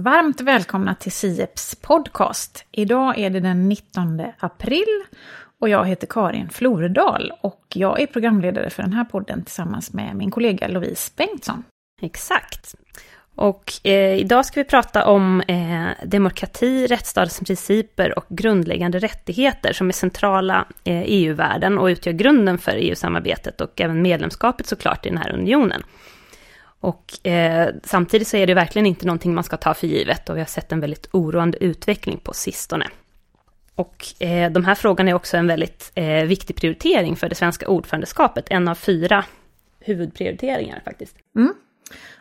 Varmt välkomna till Sieps podcast. Idag är det den 19 april och jag heter Karin Floredal och jag är programledare för den här podden tillsammans med min kollega Louise Bengtsson. Exakt. Och eh, idag ska vi prata om eh, demokrati, rättsstatens principer och grundläggande rättigheter som är centrala eh, EU-världen och utgör grunden för EU-samarbetet och även medlemskapet såklart i den här unionen. Och eh, samtidigt så är det verkligen inte någonting man ska ta för givet och vi har sett en väldigt oroande utveckling på sistone. Och eh, de här frågorna är också en väldigt eh, viktig prioritering för det svenska ordförandeskapet, en av fyra huvudprioriteringar faktiskt. Mm.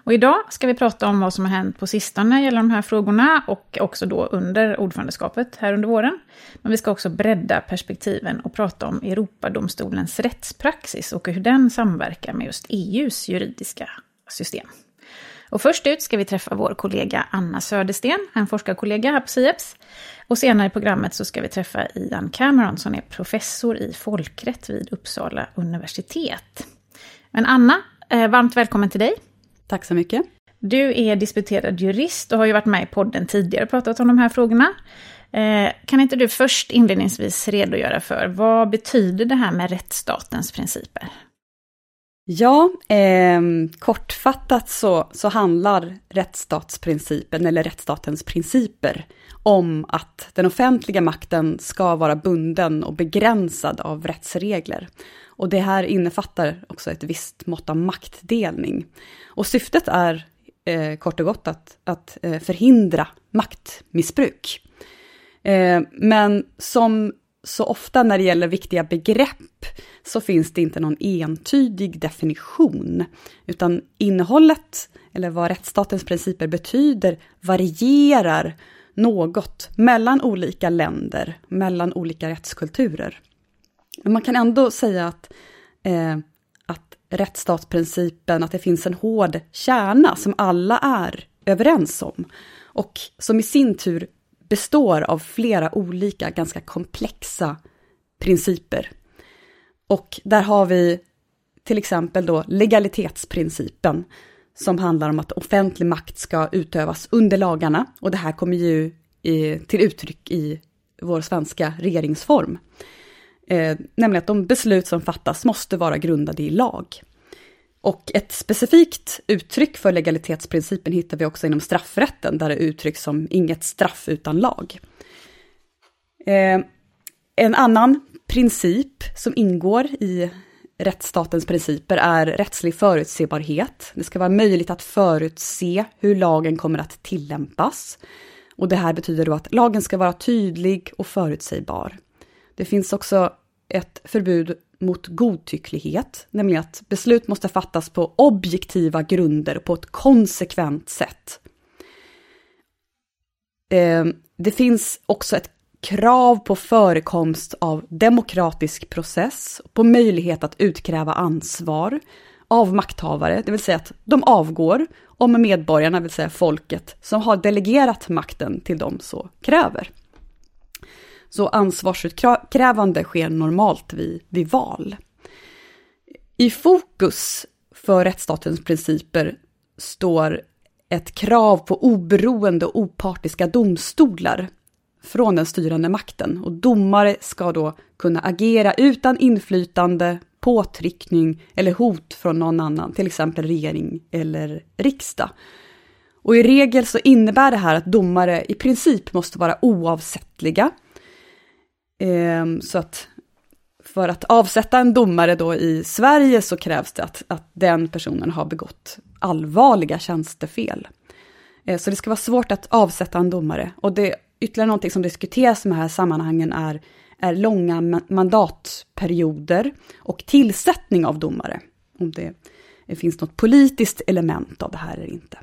Och idag ska vi prata om vad som har hänt på sistone gällande de här frågorna och också då under ordförandeskapet här under våren. Men vi ska också bredda perspektiven och prata om Europadomstolens rättspraxis och hur den samverkar med just EUs juridiska system. Och först ut ska vi träffa vår kollega Anna Södersten, en forskarkollega här på SIEPS. Och senare i programmet så ska vi träffa Ian Cameron som är professor i folkrätt vid Uppsala universitet. Men Anna, eh, varmt välkommen till dig. Tack så mycket. Du är disputerad jurist och har ju varit med i podden tidigare och pratat om de här frågorna. Eh, kan inte du först inledningsvis redogöra för vad betyder det här med rättsstatens principer? Ja, eh, kortfattat så, så handlar rättsstatsprincipen, eller rättsstatens principer, om att den offentliga makten ska vara bunden och begränsad av rättsregler. Och det här innefattar också ett visst mått av maktdelning. Och syftet är eh, kort och gott att, att eh, förhindra maktmissbruk. Eh, men som så ofta när det gäller viktiga begrepp så finns det inte någon entydig definition, utan innehållet, eller vad rättsstatens principer betyder, varierar något mellan olika länder, mellan olika rättskulturer. Men man kan ändå säga att, eh, att rättsstatsprincipen, att det finns en hård kärna som alla är överens om, och som i sin tur består av flera olika ganska komplexa principer. Och där har vi till exempel då legalitetsprincipen som handlar om att offentlig makt ska utövas under lagarna och det här kommer ju i, till uttryck i vår svenska regeringsform. Eh, nämligen att de beslut som fattas måste vara grundade i lag. Och ett specifikt uttryck för legalitetsprincipen hittar vi också inom straffrätten, där det uttrycks som inget straff utan lag. Eh, en annan princip som ingår i rättsstatens principer är rättslig förutsebarhet. Det ska vara möjligt att förutse hur lagen kommer att tillämpas. Och det här betyder då att lagen ska vara tydlig och förutsägbar. Det finns också ett förbud mot godtycklighet, nämligen att beslut måste fattas på objektiva grunder och på ett konsekvent sätt. Eh, det finns också ett krav på förekomst av demokratisk process, på möjlighet att utkräva ansvar av makthavare, det vill säga att de avgår om medborgarna, det vill säga folket, som har delegerat makten till dem så kräver. Så ansvarsutkrävande sker normalt vid, vid val. I fokus för rättsstatens principer står ett krav på oberoende och opartiska domstolar från den styrande makten. Och domare ska då kunna agera utan inflytande, påtryckning eller hot från någon annan, till exempel regering eller riksdag. Och i regel så innebär det här att domare i princip måste vara oavsättliga. Ehm, så att för att avsätta en domare då i Sverige så krävs det att, att den personen har begått allvarliga tjänstefel. Ehm, så det ska vara svårt att avsätta en domare. Och det ytterligare någonting som diskuteras i de här sammanhangen är, är långa mandatperioder och tillsättning av domare. Om det, det finns något politiskt element av det här eller inte.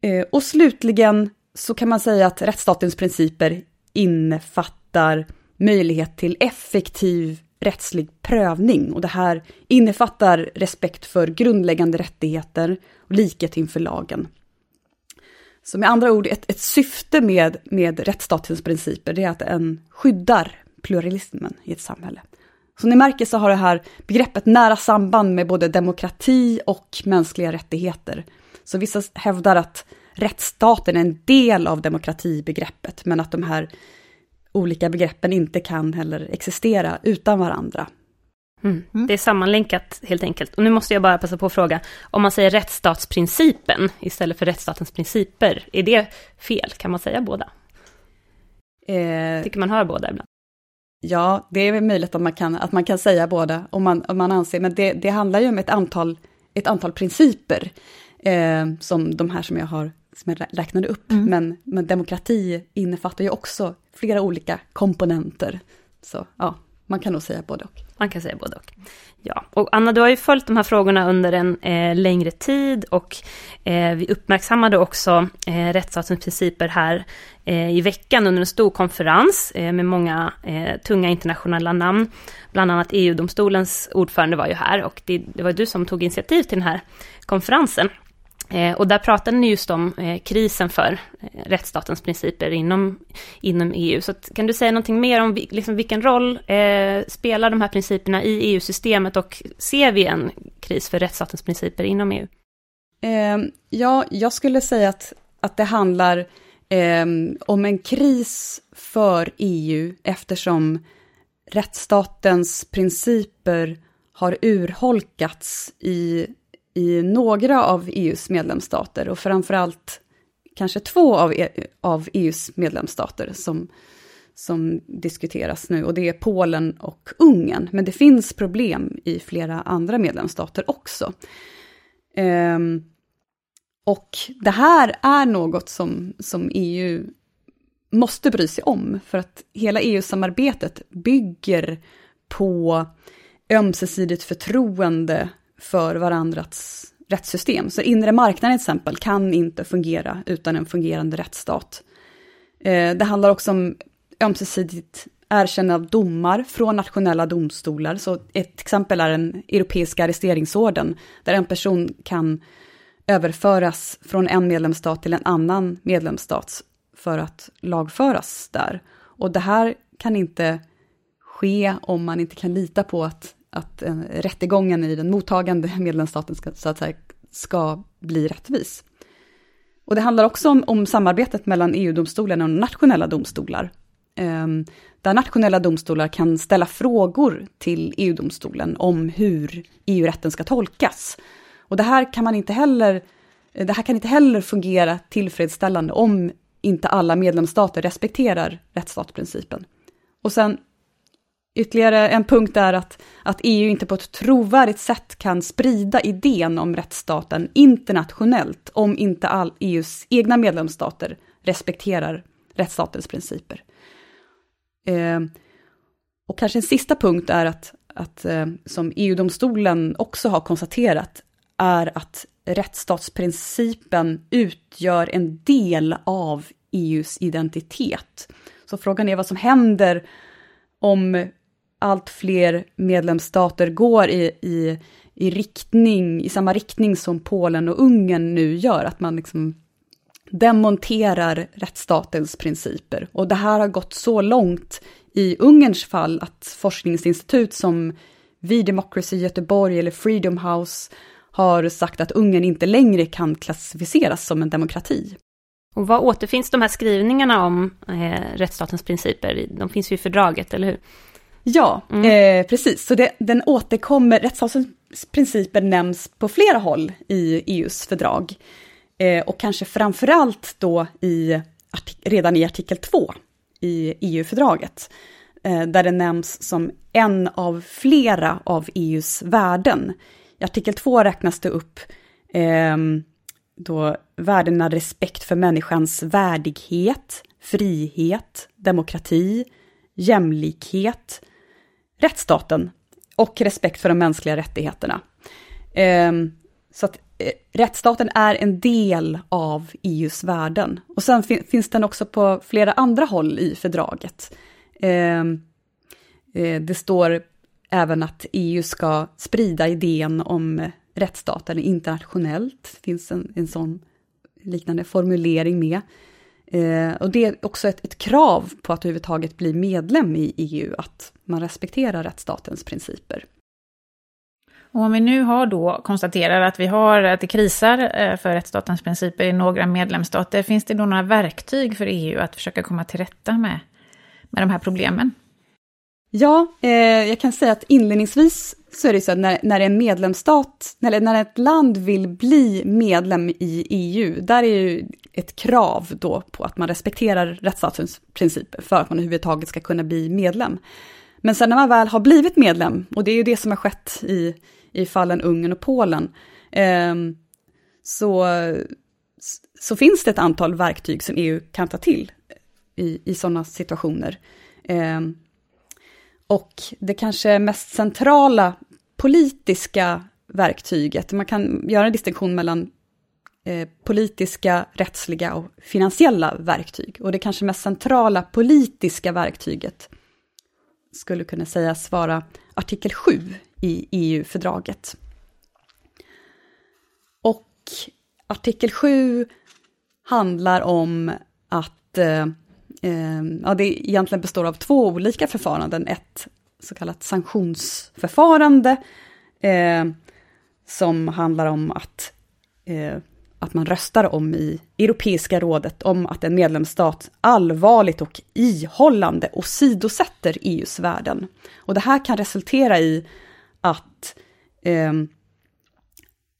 Ehm, och slutligen så kan man säga att rättsstatens principer innefattar möjlighet till effektiv rättslig prövning och det här innefattar respekt för grundläggande rättigheter och likhet inför lagen. Så med andra ord, ett, ett syfte med, med rättsstatens principer det är att den skyddar pluralismen i ett samhälle. Som ni märker så har det här begreppet nära samband med både demokrati och mänskliga rättigheter. Så vissa hävdar att rättsstaten är en del av demokratibegreppet, men att de här olika begreppen inte kan heller existera utan varandra. Mm. Mm. Det är sammanlänkat helt enkelt. Och nu måste jag bara passa på att fråga, om man säger rättsstatsprincipen istället för rättsstatens principer, är det fel? Kan man säga båda? Eh, Tycker man hör båda ibland. Ja, det är möjligt att man kan, att man kan säga båda, om man, om man anser, men det, det handlar ju om ett antal, ett antal principer, eh, som de här som jag har som jag räknade upp, mm. men, men demokrati innefattar ju också flera olika komponenter. Så ja, man kan nog säga både och. Man kan säga både och. Ja, och Anna, du har ju följt de här frågorna under en eh, längre tid och eh, vi uppmärksammade också eh, rättsstatens principer här eh, i veckan under en stor konferens eh, med många eh, tunga internationella namn. Bland annat EU-domstolens ordförande var ju här och det, det var du som tog initiativ till den här konferensen. Eh, och där pratade ni just om eh, krisen för eh, rättsstatens principer inom, inom EU. Så att, kan du säga någonting mer om liksom, vilken roll eh, spelar de här principerna i EU-systemet och ser vi en kris för rättsstatens principer inom EU? Eh, ja, jag skulle säga att, att det handlar eh, om en kris för EU eftersom rättsstatens principer har urholkats i i några av EUs medlemsstater och framförallt kanske två av, e av EUs medlemsstater som, som diskuteras nu och det är Polen och Ungern. Men det finns problem i flera andra medlemsstater också. Um, och det här är något som, som EU måste bry sig om, för att hela EU-samarbetet bygger på ömsesidigt förtroende för varandras rättssystem. Så inre marknaden till exempel kan inte fungera utan en fungerande rättsstat. Eh, det handlar också om ömsesidigt erkännande av domar från nationella domstolar. Så ett exempel är den europeiska arresteringsorden, där en person kan överföras från en medlemsstat till en annan medlemsstat för att lagföras där. Och det här kan inte ske om man inte kan lita på att att eh, rättegången i den mottagande medlemsstaten ska, så att säga, ska bli rättvis. Och det handlar också om, om samarbetet mellan EU-domstolen och nationella domstolar. Eh, där nationella domstolar kan ställa frågor till EU-domstolen om hur EU-rätten ska tolkas. Och det här kan man inte heller, det här kan inte heller fungera tillfredsställande om inte alla medlemsstater respekterar rättsstatsprincipen. Och sen Ytterligare en punkt är att, att EU inte på ett trovärdigt sätt kan sprida idén om rättsstaten internationellt om inte all EUs egna medlemsstater respekterar rättsstatens principer. Eh, och kanske en sista punkt är att, att eh, som EU-domstolen också har konstaterat, är att rättsstatsprincipen utgör en del av EUs identitet. Så frågan är vad som händer om allt fler medlemsstater går i, i, i riktning, i samma riktning som Polen och Ungern nu gör, att man liksom demonterar rättsstatens principer. Och det här har gått så långt i Ungerns fall att forskningsinstitut som V-Democracy Göteborg eller Freedom House har sagt att Ungern inte längre kan klassificeras som en demokrati. Och vad återfinns de här skrivningarna om eh, rättsstatens principer? De finns ju i fördraget, eller hur? Ja, mm. eh, precis. Så det, den återkommer, rättsstatens principer nämns på flera håll i EUs fördrag. Eh, och kanske framförallt då i, redan i artikel 2 i EU-fördraget. Eh, där det nämns som en av flera av EUs värden. I artikel 2 räknas det upp eh, då värdena respekt för människans värdighet, frihet, demokrati, jämlikhet, rättsstaten och respekt för de mänskliga rättigheterna. Ehm, så att eh, rättsstaten är en del av EUs värden. Och sen finns den också på flera andra håll i fördraget. Ehm, eh, det står även att EU ska sprida idén om rättsstaten internationellt. Det finns en, en sån liknande formulering med. Eh, och det är också ett, ett, krav på att överhuvudtaget bli medlem i EU, att man respekterar rättsstatens principer. Och om vi nu har då konstaterar att vi har att det krisar eh, för rättsstatens principer i några medlemsstater, finns det då några verktyg för EU att försöka komma till rätta med, med de här problemen? Ja, eh, jag kan säga att inledningsvis så är det så att när, när en medlemsstat, eller när ett land vill bli medlem i EU, där är ju ett krav då på att man respekterar rättsstatens principer för att man överhuvudtaget ska kunna bli medlem. Men sen när man väl har blivit medlem, och det är ju det som har skett i, i fallen Ungern och Polen, eh, så, så finns det ett antal verktyg som EU kan ta till i, i sådana situationer. Eh, och det kanske mest centrala politiska verktyget, man kan göra en distinktion mellan eh, politiska, rättsliga och finansiella verktyg. Och det kanske mest centrala politiska verktyget skulle kunna sägas vara artikel 7 i EU-fördraget. Och artikel 7 handlar om att eh, Ehm, ja, det egentligen består av två olika förfaranden. Ett så kallat sanktionsförfarande eh, som handlar om att, eh, att man röstar om i Europeiska rådet om att en medlemsstat allvarligt och ihållande åsidosätter EUs värden. Och det här kan resultera i att eh,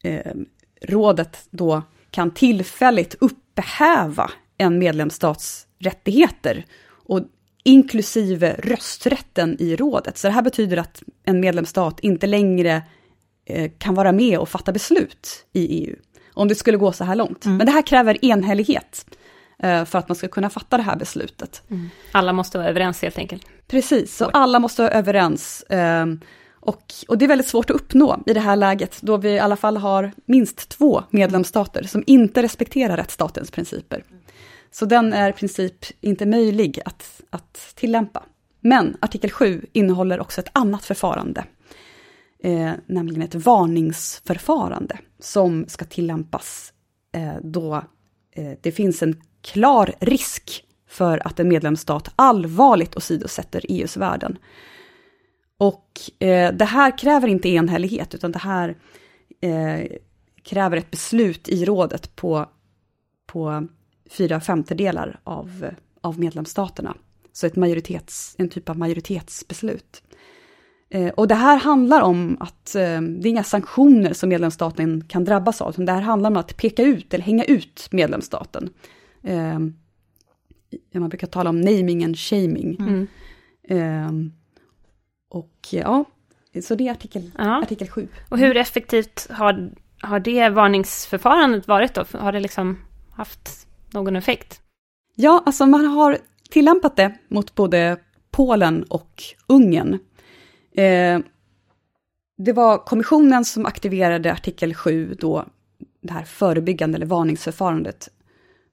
eh, rådet då kan tillfälligt upphäva en medlemsstats rättigheter, och inklusive rösträtten i rådet. Så det här betyder att en medlemsstat inte längre eh, kan vara med och fatta beslut i EU, om det skulle gå så här långt. Mm. Men det här kräver enhällighet eh, för att man ska kunna fatta det här beslutet. Mm. Alla måste vara överens helt enkelt. Precis, så alla måste vara överens. Och, och, det är väldigt svårt att uppnå i det här läget, då vi i alla fall har minst två medlemsstater som inte respekterar rättsstatens principer. Så den är i princip inte möjlig att, att tillämpa. Men artikel 7 innehåller också ett annat förfarande, eh, nämligen ett varningsförfarande som ska tillämpas eh, då eh, det finns en klar risk för att en medlemsstat allvarligt åsidosätter EUs värden. Och eh, det här kräver inte enhällighet, utan det här eh, kräver ett beslut i rådet på, på fyra femtedelar av, av medlemsstaterna. Så ett majoritets, en typ av majoritetsbeslut. Eh, och det här handlar om att eh, det är inga sanktioner som medlemsstaten kan drabbas av, utan det här handlar om att peka ut eller hänga ut medlemsstaten. Eh, man brukar tala om naming and shaming. Mm. Och ja, så det är artikel, ja. artikel 7. Och hur effektivt har, har det varningsförfarandet varit då? Har det liksom haft någon effekt? Ja, alltså man har tillämpat det mot både Polen och Ungern. Eh, det var kommissionen som aktiverade artikel 7 då, det här förebyggande eller varningsförfarandet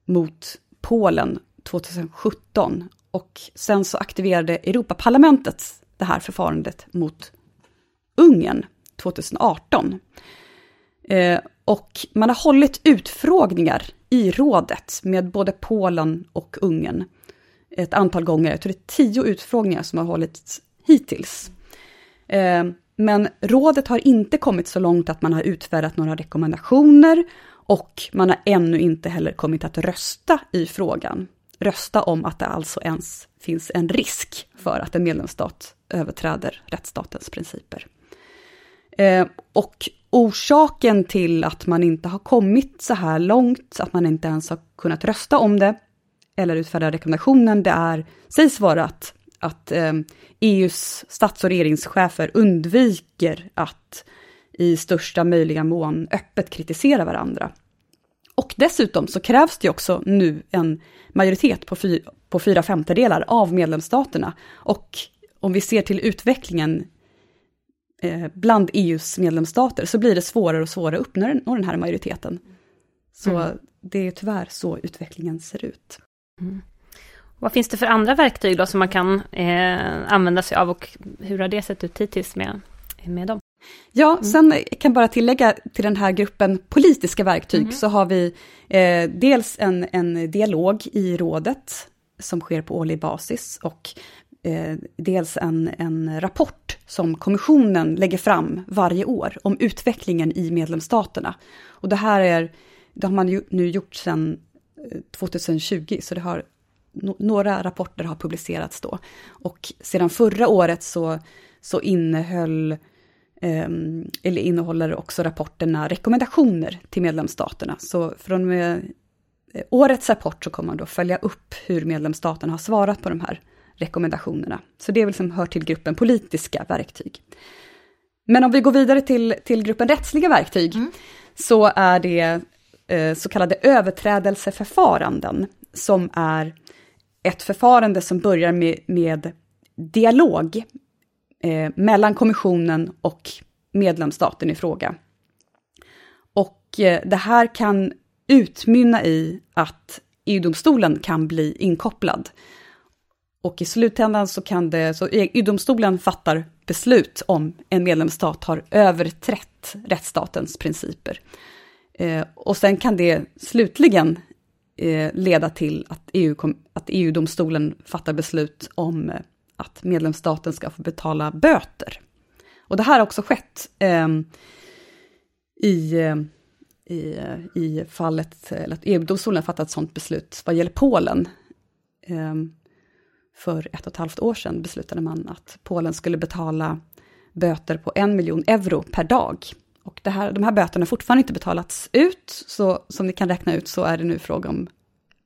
mot Polen 2017. Och sen så aktiverade Europaparlamentet det här förfarandet mot Ungern 2018. Eh, och man har hållit utfrågningar i rådet med både Polen och Ungern ett antal gånger. Jag tror det är tio utfrågningar som har hållits hittills. Eh, men rådet har inte kommit så långt att man har utfärdat några rekommendationer och man har ännu inte heller kommit att rösta i frågan. Rösta om att det alltså ens finns en risk för att en medlemsstat överträder rättsstatens principer. Eh, och orsaken till att man inte har kommit så här långt, att man inte ens har kunnat rösta om det, eller utfärda rekommendationen, det är, sägs vara att, att eh, EUs stats och regeringschefer undviker att i största möjliga mån öppet kritisera varandra. Och dessutom så krävs det också nu en majoritet på, fy, på fyra femtedelar av medlemsstaterna. Och om vi ser till utvecklingen eh, bland EUs medlemsstater så blir det svårare och svårare att uppnå den, den här majoriteten. Så mm. det är tyvärr så utvecklingen ser ut. Mm. Vad finns det för andra verktyg då som man kan eh, använda sig av och hur har det sett ut hittills med, med dem? Ja, mm. sen kan jag bara tillägga till den här gruppen politiska verktyg mm. så har vi eh, dels en, en dialog i rådet som sker på årlig basis och eh, dels en, en rapport som kommissionen lägger fram varje år om utvecklingen i medlemsstaterna. Och det här är, det har man ju nu gjort sedan 2020, så det har några rapporter har publicerats då. Och sedan förra året så, så innehöll, eh, eller innehåller också rapporterna rekommendationer till medlemsstaterna. Så från med eh, årets rapport så kommer man då följa upp hur medlemsstaterna har svarat på de här rekommendationerna. Så det är väl som hör till gruppen politiska verktyg. Men om vi går vidare till, till gruppen rättsliga verktyg, mm. så är det eh, så kallade överträdelseförfaranden, som är ett förfarande som börjar med, med dialog eh, mellan kommissionen och medlemsstaten i fråga. Och eh, det här kan utmynna i att EU-domstolen kan bli inkopplad. Och i slutändan så kan det, så e- EU-domstolen fattar beslut om en medlemsstat har överträtt rättsstatens principer. Eh, och sen kan det slutligen eh, leda till att, EU-domstolen EU-domstolen fattar beslut om eh, att medlemsstaten ska få betala böter. Och det här har också skett ehm, i, eh, i, eh, i fallet, eller att EU-domstolen har fattat ett sådant beslut vad gäller Polen. Ehm, för ett och ett halvt år sedan beslutade man att Polen skulle betala böter på en miljon euro per dag och det här, de här böterna har fortfarande inte betalats ut, så som ni kan räkna ut så är det nu fråga om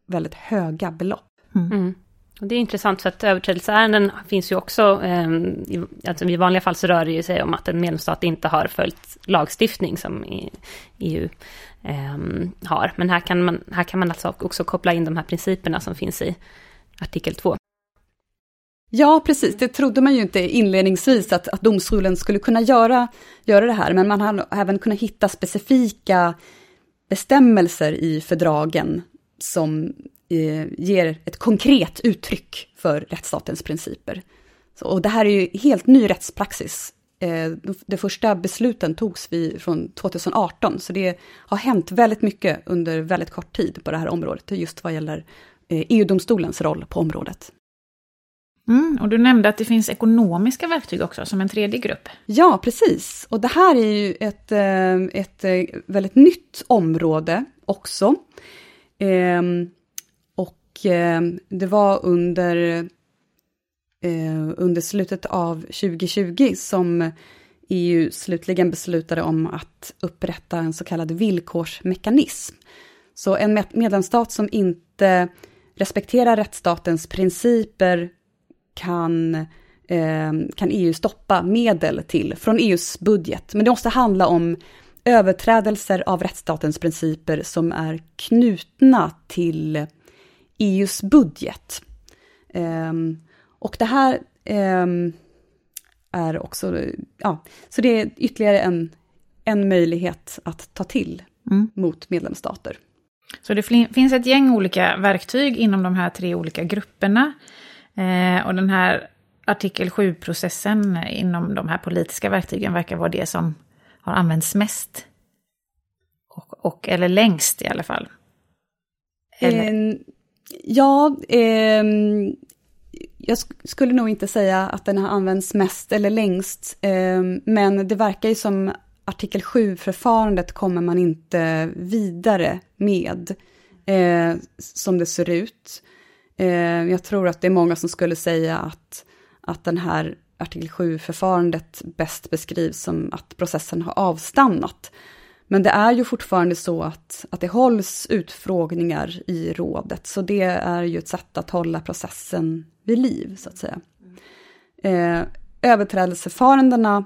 väldigt höga belopp. Mm. Mm. Och det är intressant för att överträdelseärenden finns ju också, eh, i, alltså i vanliga fall så rör det ju sig om att en medlemsstat inte har följt lagstiftning som EU eh, har. Men här kan, man, här kan man alltså också koppla in de här principerna som finns i artikel 2. Ja, precis. Det trodde man ju inte inledningsvis att, att domstolen skulle kunna göra, göra det här, men man har även kunnat hitta specifika bestämmelser i fördragen som ger ett konkret uttryck för rättsstatens principer. Så, och det här är ju helt ny rättspraxis. Eh, de första besluten togs vi från 2018, så det har hänt väldigt mycket under väldigt kort tid på det här området, just vad gäller eh, EU-domstolens roll på området. Mm, och du nämnde att det finns ekonomiska verktyg också, som en tredje grupp. Ja, precis. Och det här är ju ett, eh, ett eh, väldigt nytt område också. Och eh, det var under, eh, under slutet av 2020 som EU slutligen beslutade om att upprätta en så kallad villkorsmekanism. Så en medlemsstat som inte respekterar rättsstatens principer kan, eh, kan EU stoppa medel till från EUs budget. Men det måste handla om överträdelser av rättsstatens principer som är knutna till EUs budget. Eh, och det här eh, är också, ja, så det är ytterligare en, en möjlighet att ta till mm. mot medlemsstater. Så det finns ett gäng olika verktyg inom de här tre olika grupperna. Eh, och den här artikel 7-processen inom de här politiska verktygen verkar vara det som har använts mest. Och, och eller längst i alla fall. Eller? Ja, eh, jag skulle nog inte säga att den har använts mest eller längst. Eh, men det verkar ju som artikel 7-förfarandet kommer man inte vidare med, eh, som det ser ut. Eh, jag tror att det är många som skulle säga att, att den här artikel 7-förfarandet bäst beskrivs som att processen har avstannat. Men det är ju fortfarande så att, att det hålls utfrågningar i rådet, så det är ju ett sätt att hålla processen vid liv, så att säga. Eh, överträdelseförfarandena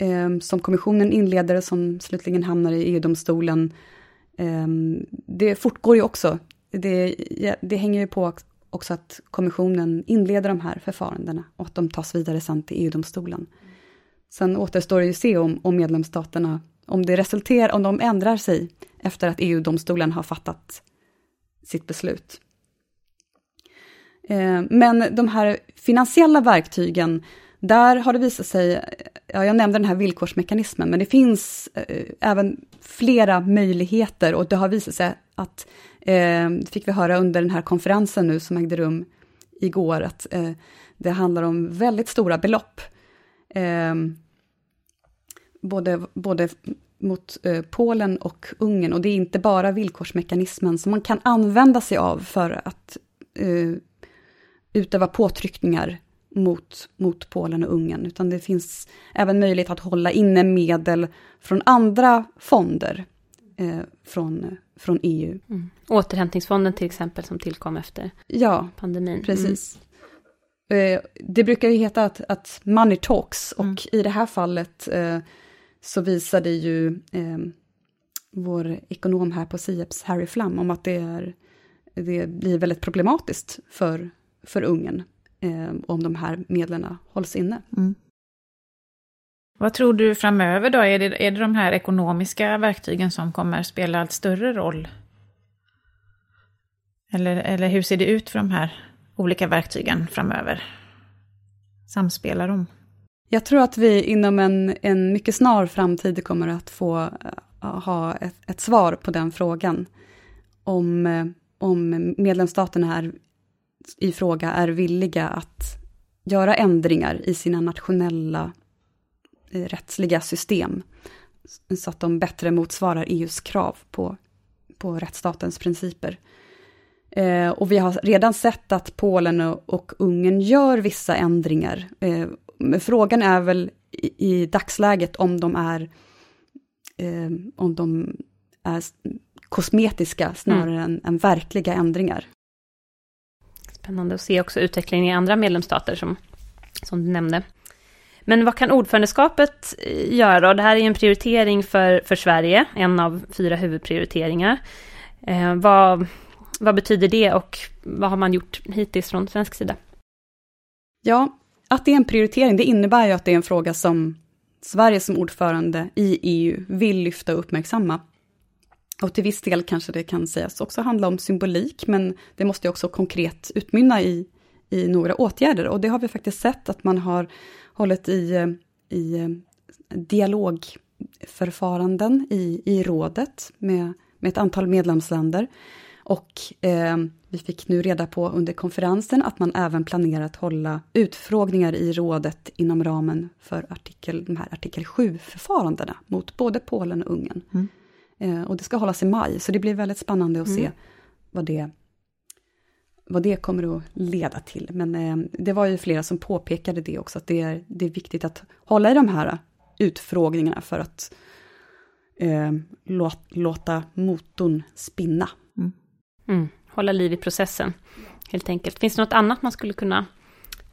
eh, som kommissionen inleder, som slutligen hamnar i EU-domstolen, eh, det fortgår ju också det, det hänger ju på också att kommissionen inleder de här förfarandena och att de tas vidare sen till EU-domstolen. Sen återstår det ju att se om, om medlemsstaterna, om det resulterar, om de ändrar sig efter att EU-domstolen har fattat sitt beslut. Eh, men de här finansiella verktygen, där har det visat sig, ja, jag nämnde den här villkorsmekanismen, men det finns eh, även flera möjligheter och det har visat sig att Det fick vi höra under den här konferensen nu som ägde rum igår, att det handlar om väldigt stora belopp. Både, både mot eh, Polen och Ungern. Och det är inte bara villkorsmekanismen som man kan använda sig av för att eh, utöva påtryckningar mot, mot Polen och Ungern, utan det finns även möjlighet att hålla inne medel från andra fonder eh, från, från EU. Mm. Återhämtningsfonden till exempel som tillkom efter ja, pandemin. Precis. Mm. Det brukar ju heta att, att money talks och mm. i det här fallet eh, så visade ju eh, vår ekonom här på Sieps, Harry Flam, om att det, är, det blir väldigt problematiskt för, för Ungern eh, om de här medlen hålls inne. Mm. Vad tror du framöver då? Är det, är det de här ekonomiska verktygen som kommer spela allt större roll? Eller, eller hur ser det ut för de här olika verktygen framöver? Samspelar de? Jag tror att vi inom en, en mycket snar framtid kommer att få eh, ha ett, ett, svar på den frågan. Om, eh, om medlemsstaterna är, i fråga är villiga att göra ändringar i sina nationella eh, rättsliga system. Så att de bättre motsvarar EUs krav på, på rättsstatens principer. Eh, och vi har redan sett att Polen och, och Ungern gör vissa ändringar. Eh, men frågan är väl i, i dagsläget om de är, eh, om de är kosmetiska snarare mm. än, än verkliga ändringar. Spännande att se också utvecklingen i andra medlemsstater som, som du nämnde. Men vad kan ordförandeskapet eh, göra då? Det här är en prioritering för, för Sverige, en av fyra huvudprioriteringar. Eh, vad, vad betyder det och vad har man gjort hittills från svensk sida? Ja, att det är en prioritering, det innebär ju att det är en fråga som Sverige som ordförande i EU vill lyfta och uppmärksamma. Och till viss del kanske det kan sägas också handla om symbolik, men det måste också konkret utmynna i, i några åtgärder. Och det har vi faktiskt sett att man har hållit i, i eh, dialogförfaranden i, i rådet med, med ett antal medlemsländer. Och eh, vi fick nu reda på under konferensen att man även planerar att hålla utfrågningar i rådet inom ramen för artikel, de här artikel 7-förfarandena mot både Polen och Ungern. Mm. Eh, och det ska hållas i maj, så det blir väldigt spännande att mm. se vad det, vad det kommer att leda till. Men eh, det var ju flera som påpekade det också, att det är, det är viktigt att hålla i de här utfrågningarna för att eh, låt, låta motorn spinna. Mm. Hålla liv i processen, helt enkelt. Finns det något annat man skulle kunna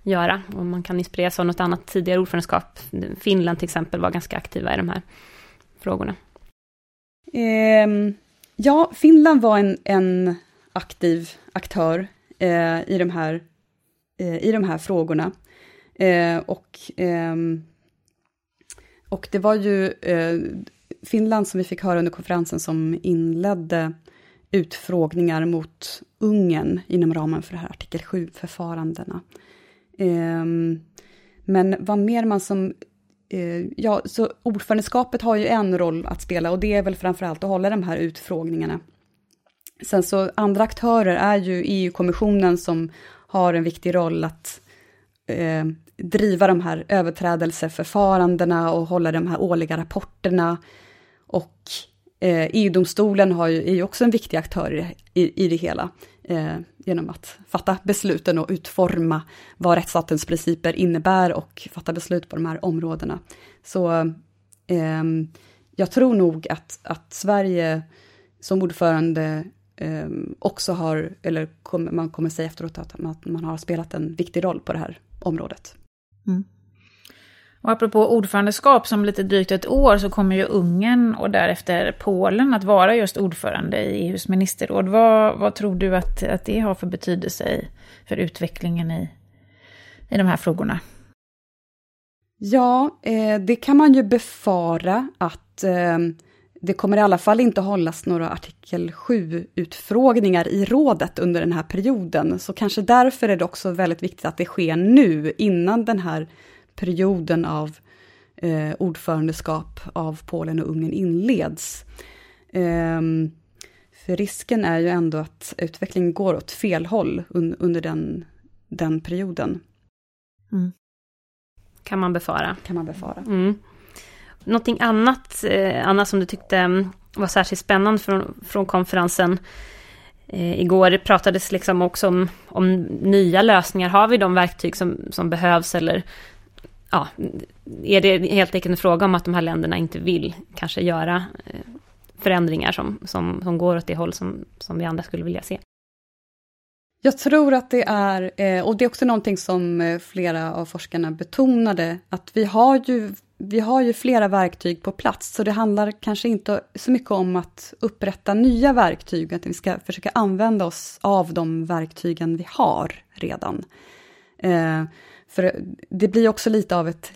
göra? Om man kan inspireras av något annat tidigare ordförandeskap. Finland till exempel var ganska aktiva i de här frågorna. Eh, ja, Finland var en, en aktiv aktör eh, i, de här, eh, i de här frågorna. Eh, och, ehm, och det var ju eh, Finland som vi fick höra under konferensen som inledde utfrågningar mot Ungern inom ramen för det här artikel 7-förfarandena. Ehm, men vad mer man som... Eh, ja, så ordförandeskapet har ju en roll att spela och det är väl framförallt att hålla de här utfrågningarna. Sen så andra aktörer är ju EU-kommissionen som har en viktig roll att eh, driva de här överträdelseförfarandena och hålla de här årliga rapporterna. Och Eh, EU-domstolen har ju, är ju också en viktig aktör i, i, i det hela, eh, genom att fatta besluten och utforma vad rättsstatens principer innebär och fatta beslut på de här områdena. Så eh, jag tror nog att, att Sverige som ordförande eh, också har, eller kom, man kommer säga efteråt att man, att man har spelat en viktig roll på det här området. Mm. Och apropå ordförandeskap, som lite drygt ett år så kommer ju Ungern och därefter Polen att vara just ordförande i EUs ministerråd. Vad, vad tror du att, att det har för betydelse för utvecklingen i, i de här frågorna? Ja, eh, det kan man ju befara att eh, det kommer i alla fall inte hållas några artikel 7-utfrågningar i rådet under den här perioden. Så kanske därför är det också väldigt viktigt att det sker nu, innan den här perioden av eh, ordförandeskap av Polen och Ungern inleds. Eh, för risken är ju ändå att utvecklingen går åt fel håll un, under den, den perioden. Mm. Kan man befara. Kan man befara. Mm. Någonting annat, eh, Anna, som du tyckte mm, var särskilt spännande från, från konferensen eh, igår, pratades liksom också om, om nya lösningar. Har vi de verktyg som, som behövs eller ja, är det helt enkelt en fråga om att de här länderna inte vill kanske göra eh, förändringar som, som, som går åt det håll som, som vi andra skulle vilja se? Jag tror att det är, eh, och det är också någonting som eh, flera av forskarna betonade, att vi har ju, vi har ju flera verktyg på plats, så det handlar kanske inte så mycket om att upprätta nya verktyg, att vi ska försöka använda oss av de verktygen vi har redan. För det blir också lite av ett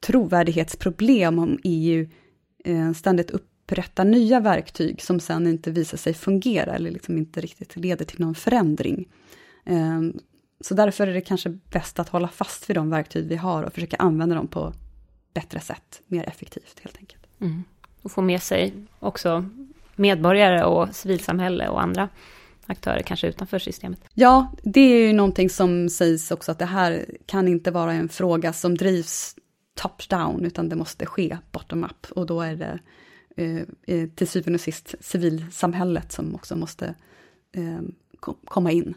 trovärdighetsproblem om EU eh, ständigt upprättar nya verktyg som sen inte visar sig fungera eller liksom inte riktigt leder till någon förändring. Ehm, så därför är det kanske bäst att hålla fast vid de verktyg vi har och försöka använda dem på bättre sätt, mer effektivt helt enkelt. Mm. Och få med sig också medborgare och civilsamhälle och andra aktörer kanske utanför systemet. Ja, det är ju någonting som sägs också att det här kan inte vara en fråga som drivs top-down, utan det måste ske bottom-up och då är det Eh, eh, till syvende och sist civilsamhället som också måste eh, komma in.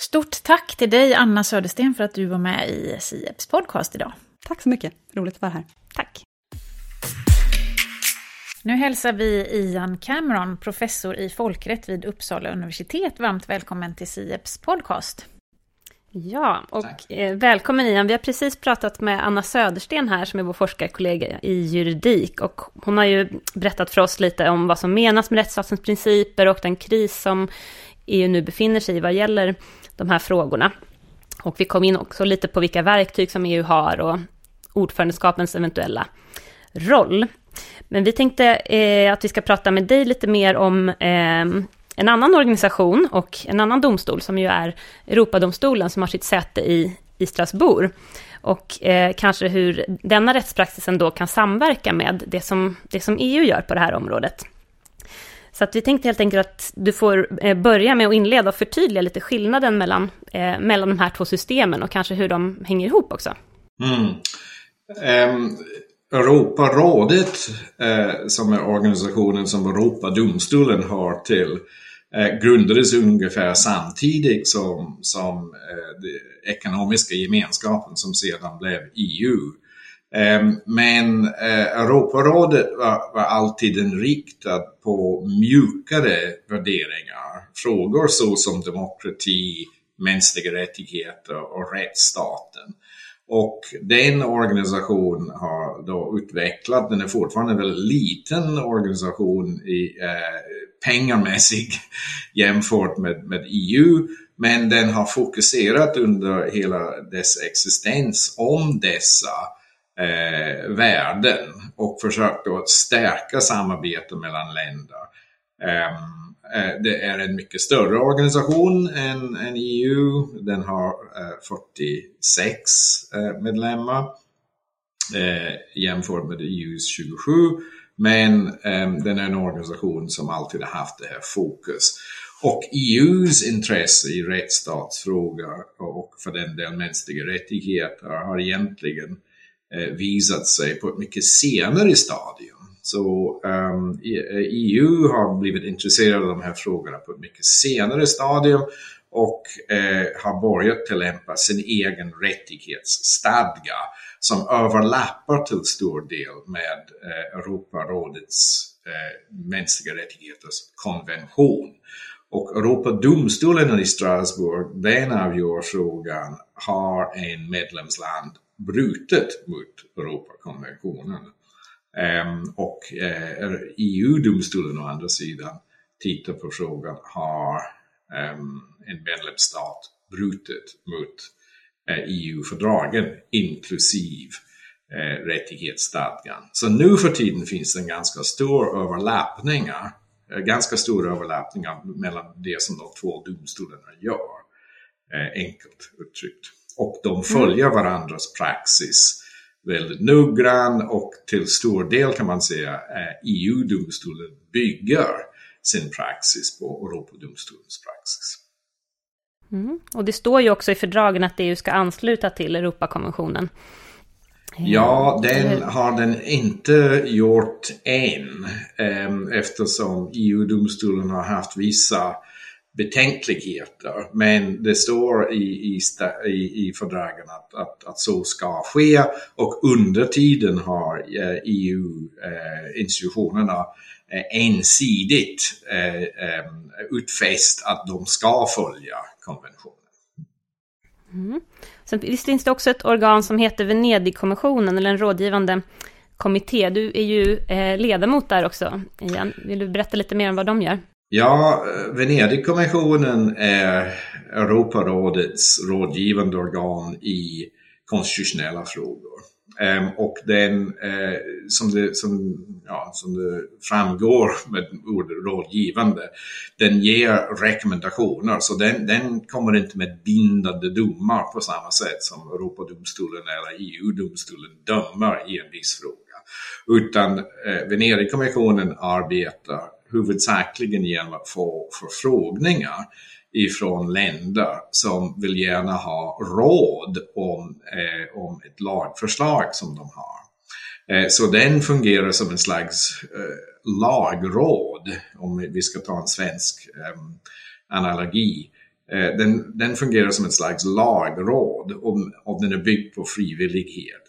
Stort tack till dig, Anna Södersten, för att du var med i Sieps podcast idag. Tack så mycket, roligt att vara här. Tack. Nu hälsar vi Ian Cameron, professor i folkrätt vid Uppsala universitet, varmt välkommen till Sieps podcast. Ja, och eh, välkommen Ian. Vi har precis pratat med Anna Södersten här, som är vår forskarkollega i juridik. Och hon har ju berättat för oss lite om vad som menas med rättsstatens principer och den kris som EU nu befinner sig i vad gäller de här frågorna. Och vi kom in också lite på vilka verktyg som EU har och ordförandeskapens eventuella roll. Men vi tänkte eh, att vi ska prata med dig lite mer om eh, en annan organisation och en annan domstol som ju är Europadomstolen som har sitt säte i, i Strasbourg. Och eh, kanske hur denna rättspraxisen då kan samverka med det som, det som EU gör på det här området. Så att vi tänkte helt enkelt att du får eh, börja med att inleda och förtydliga lite skillnaden mellan, eh, mellan de här två systemen och kanske hur de hänger ihop också. Mm. Um, Europarådet, eh, som är organisationen som Europadomstolen har till eh, grundades ungefär samtidigt som, som eh, den ekonomiska gemenskapen som sedan blev EU. Eh, men eh, Europarådet var, var alltid inriktad på mjukare värderingar. Frågor såsom demokrati, mänskliga rättigheter och rättsstaten. Och den organisationen har då utvecklat, den är fortfarande en väldigt liten organisation i eh, pengamässig jämfört med, med EU, men den har fokuserat under hela dess existens om dessa eh, värden och försökt att stärka samarbete mellan länder. Ehm, eh, det är en mycket större organisation än, än EU. Den har eh, 46 eh, medlemmar jämfört med EUs 27. Men ehm, den är en organisation som alltid har haft det här fokus. Och EUs intresse i rättsstatsfrågor och för den del mänskliga rättigheter har egentligen visat sig på ett mycket senare stadium. Så ehm, eh, um, EU har blivit intresserade av de här frågorna på ett mycket senare stadium och eh, har börjat tillämpa sin egen rättighetsstadga som överlappar till stor del med eh, Europarådets eh, mänskliga rättigheters konvention. Och Europadomstolen i Strasbourg, den avgör frågan, har en medlemsland brutit mot Europakonventionen? Um, och uh, eh, EU-domstolen å andra sidan tittar på frågan, har um, en medlemsstat brutit mot uh, eh, EU-fördragen inklusive uh, rättighetsstadgan. Så nu för tiden finns det en ganska stor överlappningar, ganska stora överlappningar mellan det som de två domstolarna gör, enkelt uttryckt. Och de följer mm. varandras praxis väldigt noggrann och till stor del kan man säga EU-domstolen bygger sin praxis på Europadomstolens praxis. Mm. Och det står ju också i fördragen att EU ska ansluta till Europakonventionen. Ja, den har den inte gjort än ehm, eftersom EU-domstolen har haft vissa betänkligheter. Men det står i, i, i fördragen att, att, att, så ska ske och under tiden har eh, EU-institutionerna eh, eh, ensidigt utfäst att de ska följa konventionen. Mm. Sen visst finns det också ett organ som heter Venedigkommissionen, eller en rådgivande kommitté. Du är ju ledamot där också, Ian. Vill du berätta lite mer om vad de gör? Ja, Venedigkommissionen är Europarådets rådgivande organ i konstitutionella frågor. Ehm, och den, eh, som, det, som, ja, som det framgår med ordet rådgivande, den ger rekommendationer. Så den, den kommer inte med bindande domar på samma sätt som Europadomstolen eller EU-domstolen dömer i en viss fråga. Utan eh, Venedigkommissionen arbetar huvudsakligen genom att få förfrågningar ifrån länder som vill gärna ha råd om, eh, om ett lagförslag som de har. Eh, så den fungerar som en slags eh, lagråd, om vi ska ta en svensk eh, analogi. Eh, den, den, fungerar som ett slags lagråd om, och den är byggd på frivillighet.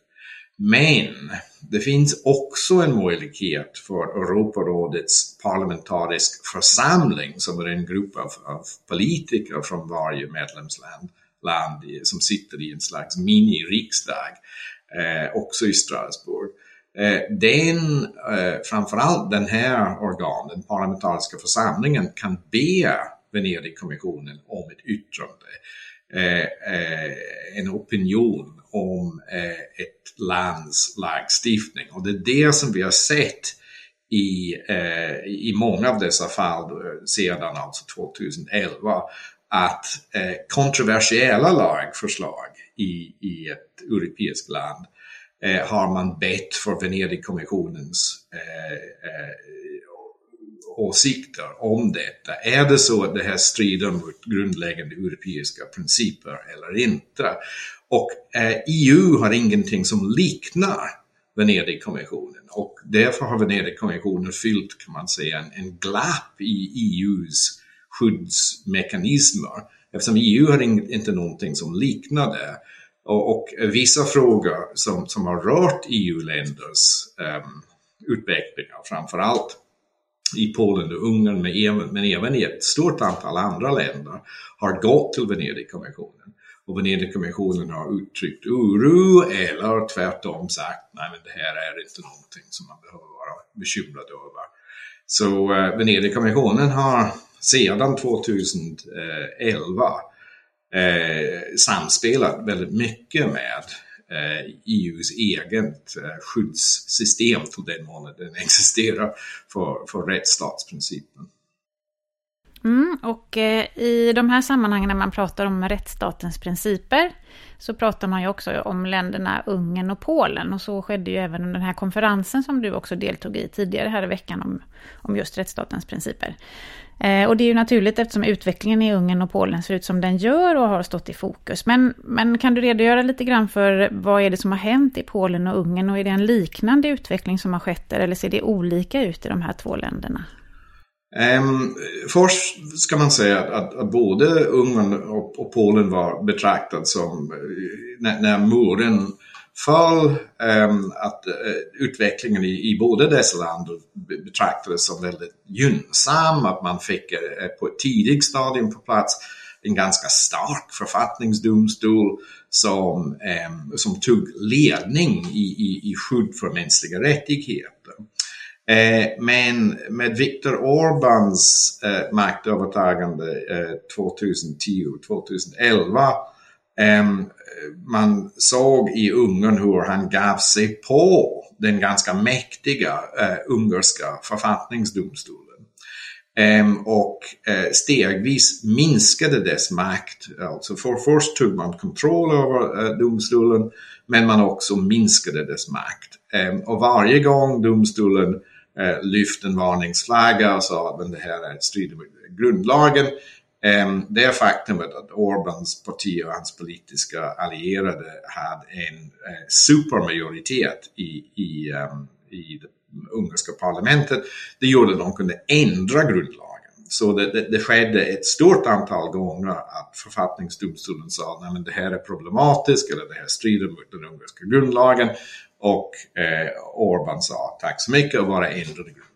Men det finns också en möjlighet för Europarådets parlamentarisk församling, som är en grupp av, av politiker från varje medlemsland land, som sitter i en slags mini-riksdag, eh, också i Strasbourg. Eh, den, eh, framförallt den här organen, den parlamentariska församlingen, kan be Venedigkommissionen om ett yttrande, eh, eh en opinion om eh, ett lands lagstiftning. Och det är det som vi har sett i, eh, i många av dessa fall sedan alltså 2011 att eh, kontroversiella lagförslag i, i ett europeiskt land eh, har man bett för Venedigkommissionens eh, eh, åsikter om detta. Är det så att det här strider mot grundläggande europeiska principer eller inte? Och eh, EU har ingenting som liknar Venedigkommissionen och därför har Venedigkommissionen fyllt, kan man säga, en, en glapp i EUs skyddsmekanismer eftersom EU har in, inte någonting som liknar det. Och, och, vissa frågor som, som har rört EU-länders um, ehm, utvecklingar, framförallt i Polen och Ungern men även, men även i ett stort antal andra länder, har gått till Venedigkommissionen och Venedigkommissionen har uttryckt oro eller tvärtom sagt nej men det här är inte någonting som man behöver vara bekymrad över. Så eh, Venedigkommissionen har sedan 2011 eh, samspelat väldigt mycket med Eh, e EUs eget eh, skyddssystem till den mån den existerar för, för rättsstatsprincipen. Mm, och eh, i de här sammanhangen när man pratar om rättsstatens principer så pratar man ju också om länderna Ungern och Polen. Och så skedde ju även under den här konferensen som du också deltog i tidigare här i veckan om, om just rättsstatens principer. Eh, och det är ju naturligt eftersom utvecklingen i Ungern och Polen ser ut som den gör och har stått i fokus. Men, men kan du redogöra lite grann för vad är det som har hänt i Polen och Ungern och är det en liknande utveckling som har skett där eller ser det olika ut i de här två länderna? Um, först ska man säga att, att, att både Ungern och, och, Polen var betraktade som, eh, när, när muren föll, ehm, att eh, utvecklingen i, båda dessa länder betraktades som väldigt gynnsam, att man fick eh, på ett tidigt stadium på plats en ganska stark författningsdomstol som, ehm, som tog ledning i, i, i skydd för mänskliga rättigheter. Eh, men med Viktor Orbáns maktövertagande 2010-2011 Ehm, man såg i Ungern hur han gav sig på den ganska mäktiga eh, ungerska författningsdomstolen. Ehm, och eh, stegvis minskade dess makt. Alltså för först tog man kontroll över eh, domstolen men man också minskade dess makt. Ehm, och varje gång domstolen eh, en varningsflagga och sa att det här strider mot grundlagen. Ehm, det är faktumet att Orbans parti och hans politiska allierade hade en eh, supermajoritet i, i, ehm, i det ungerska parlamentet. Det gjorde att de kunde ändra grundlagen. Så det, det, det, skedde ett stort antal gånger att författningsdomstolen sa att det här är problematiskt eller det här strider mot den ungerska grundlagen. Och eh, Orban sa tack så mycket och bara ändrade grundlagen.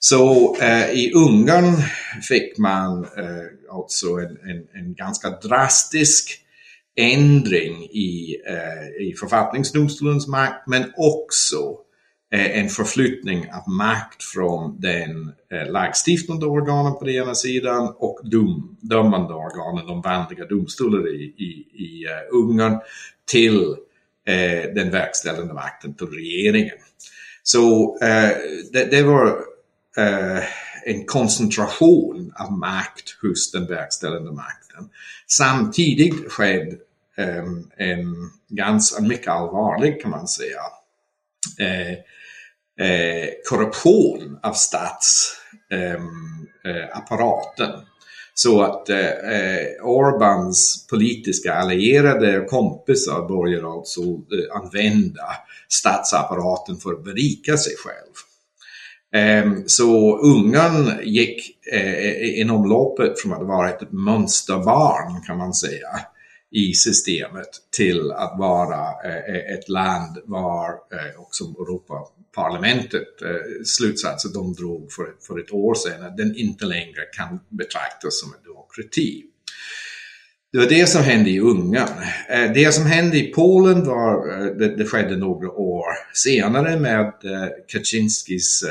Så eh, i Ungern fick man eh, alltså en, en, en, ganska drastisk ändring i, eh, i författningsdomstolens makt men också eh, en förflyttning av makt från den eh, lagstiftande organen på den ena sidan och dom, dömande organen, de vanliga domstolarna i, i, i uh, Ungern till eh, den verkställande makten, till regeringen. Så eh, det, det, var eh, en koncentration av makt hos den verkställande makten. Samtidigt skedde eh, en ganska mycket allvarlig kan man säga eh, eh korruption av statsapparaten. Ehm, eh, Så att eh, eh, Orbans politiska allierade och kompisar började alltså eh, använda statsapparaten för att berika sig själv. Ehm, så Ungern gick eh, inom loppet från att vara ett mönsterbarn kan man säga i systemet till att vara eh, eh, ett land var också Europaparlamentet slutsatser de drog för, för ett år sedan att den inte längre kan betraktas som en demokrati. Det var det som hände i Ungern. Eh, det som hände i Polen var, eh, det, det skedde några år senare med eh, Kaczynskis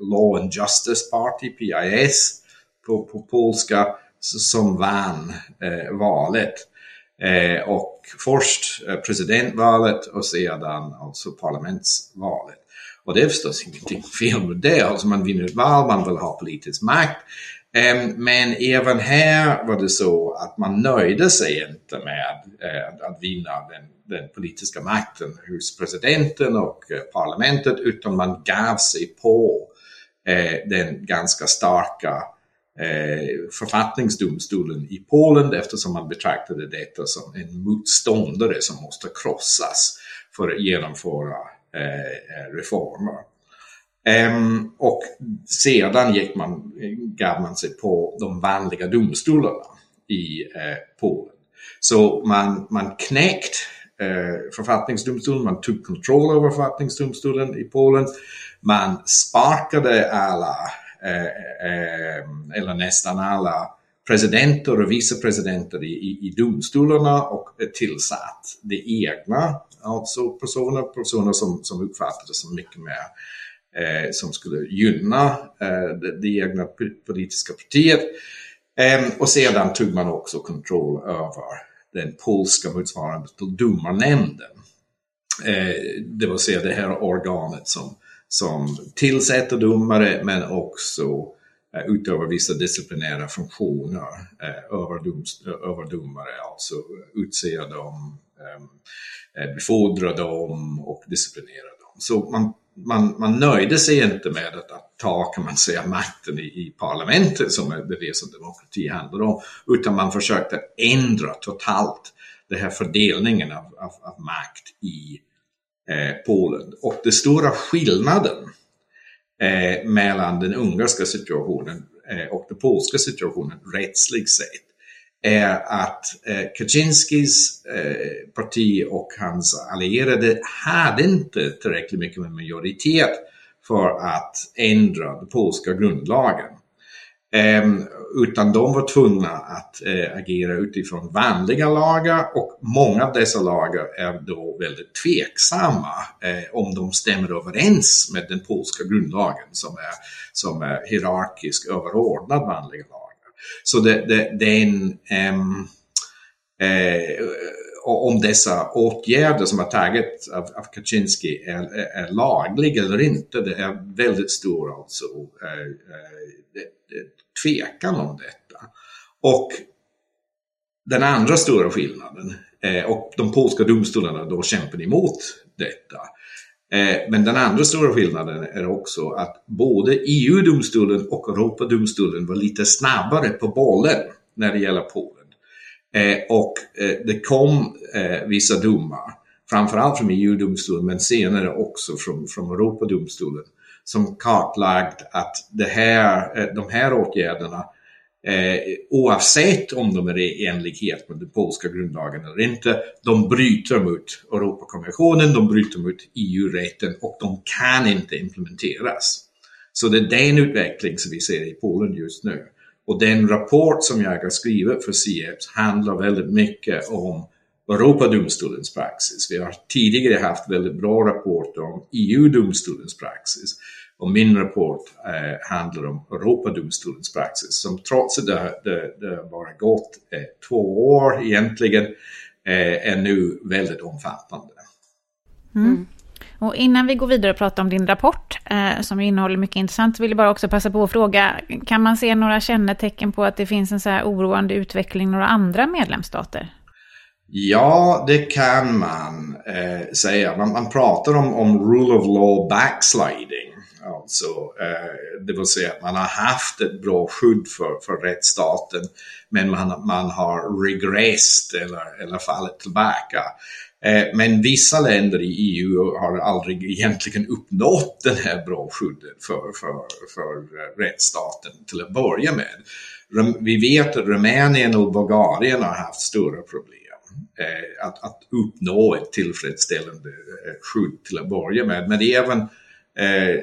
Law and Justice Party, PIS, på, på polska, som vann valet. och först presidentvalet och sedan alltså parlamentsvalet. Och det är förstås ingenting fel med det, alltså man vinner ett val, man vill ha politisk makt. Ehm, men även här var det så att man nöjde sig inte med eh, att vinna den, den politiska makten hos presidenten och eh, parlamentet utan man gav sig på eh, den ganska starka författningsdomstolen i Polen eftersom man betraktade detta som en motståndare som måste krossas för att genomföra reformer. Ehm, och sedan gick man, gav man sig på de vanliga domstolarna i eh, Polen. Så man, man knäckt eh, författningsdomstolen, man tog kontroll över författningsdomstolen i Polen. Man sparkade alla, eh, eh, eller nästan alla, presidenter och vicepresidenter i, i, i domstolarna och tillsatt det egna, alltså personer, personer som, som uppfattades som mycket mer eh, som skulle gynna eh, det, det egna politiska partiet. Eh, och sedan tog man också kontroll över den polska motsvarande till domarnämnden. Eh, det vill säga det här organet som, som tillsätter domare men också eh, utöver vissa disciplinära funktioner eh, över, dom, över domare, alltså utse dem, ehm, eh, befordra dem och disciplinera dem. Så man man, man nöjde sig inte med att, ta, kan man säga, makten i, i parlamentet som är det som demokrati handlar om, utan man försökte ändra totalt den här fördelningen av, av, av makt i eh, Polen. Och den stora skillnaden eh, mellan den ungerska situationen eh, och den polska situationen rättsligt sett är att eh, Kaczynskis eh, parti och hans allierade hade inte tillräckligt mycket med majoritet för att ändra den polska grundlagen. Eh, utan de var tvungna att eh, agera utifrån vanliga lagar och många av dessa lagar är då väldigt tveksamma eh, om de stämmer överens med den polska grundlagen som är, som är hierarkisk överordnad vanliga lagar. Så det, det, det är en... Um, eh, om dessa åtgärder som har tagits av, av Kaczynski är, är, är lagliga eller inte, det är väldigt stor alltså, eh, eh, tvekan om detta. Och den andra stora skillnaden, eh, och de polska domstolarna då kämpar emot detta, Eh, men den andra stora skillnaden är också att både EU-domstolen och Europadomstolen var lite snabbare på bollen när det gäller Polen. Eh, och eh, det kom vissa domar, framförallt från EU-domstolen men senare också från, från Europadomstolen, som kartlagt att det här, de här åtgärderna eh, oavsett om de är i enlighet med den polska grundlagen eller inte, de bryter mot Europakonventionen, de bryter mot EU-rätten och de kan inte implementeras. Så det är den utveckling som vi ser i Polen just nu. Och den rapport som jag har skrivit för CIEPS handlar väldigt mycket om Europadomstolens praxis. Vi har tidigare haft väldigt bra rapporter om EU-domstolens praxis. Och min rapport eh, handlar om Europadomstolens praxis som trots att det, det, det bara gått eh, två år egentligen eh, är nu väldigt omfattande. Mm. Och innan vi går vidare och pratar om din rapport, eh, som innehåller mycket intressant, vill jag bara också passa på att fråga, kan man se några kännetecken på att det finns en så här oroande utveckling i några andra medlemsstater? Ja, det kan man eh, säga. Man, man pratar om, om rule of law backsliding. Alltså, eh, det vill säga att man har haft ett bra skydd för, för rättsstaten men man, man har regressed eller, eller fallit tillbaka. Eh, men vissa länder i EU har aldrig egentligen uppnått det här bra skyddet för, för, för rättsstaten till att börja med. Vi vet att Rumänien och Bulgarien har haft stora problem. Eh, att, att uppnå ett tillfredsställande eh, skydd till att börja med. Men även eh,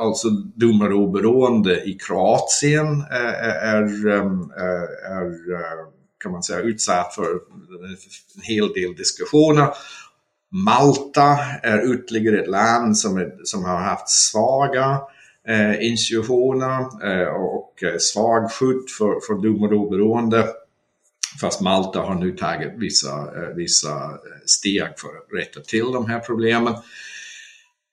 alltså domaroberoende i Kroatien eh, eh, är, ehm, eh, är, är, kan man säga utsatt för en hel del diskussioner. Malta är ytterligare ett land som, är, som har haft svaga eh, institutioner eh, och svag skydd för, för domaroberoende. Fast Malta har nu tagit vissa, vissa steg för att rätta till de här problemen.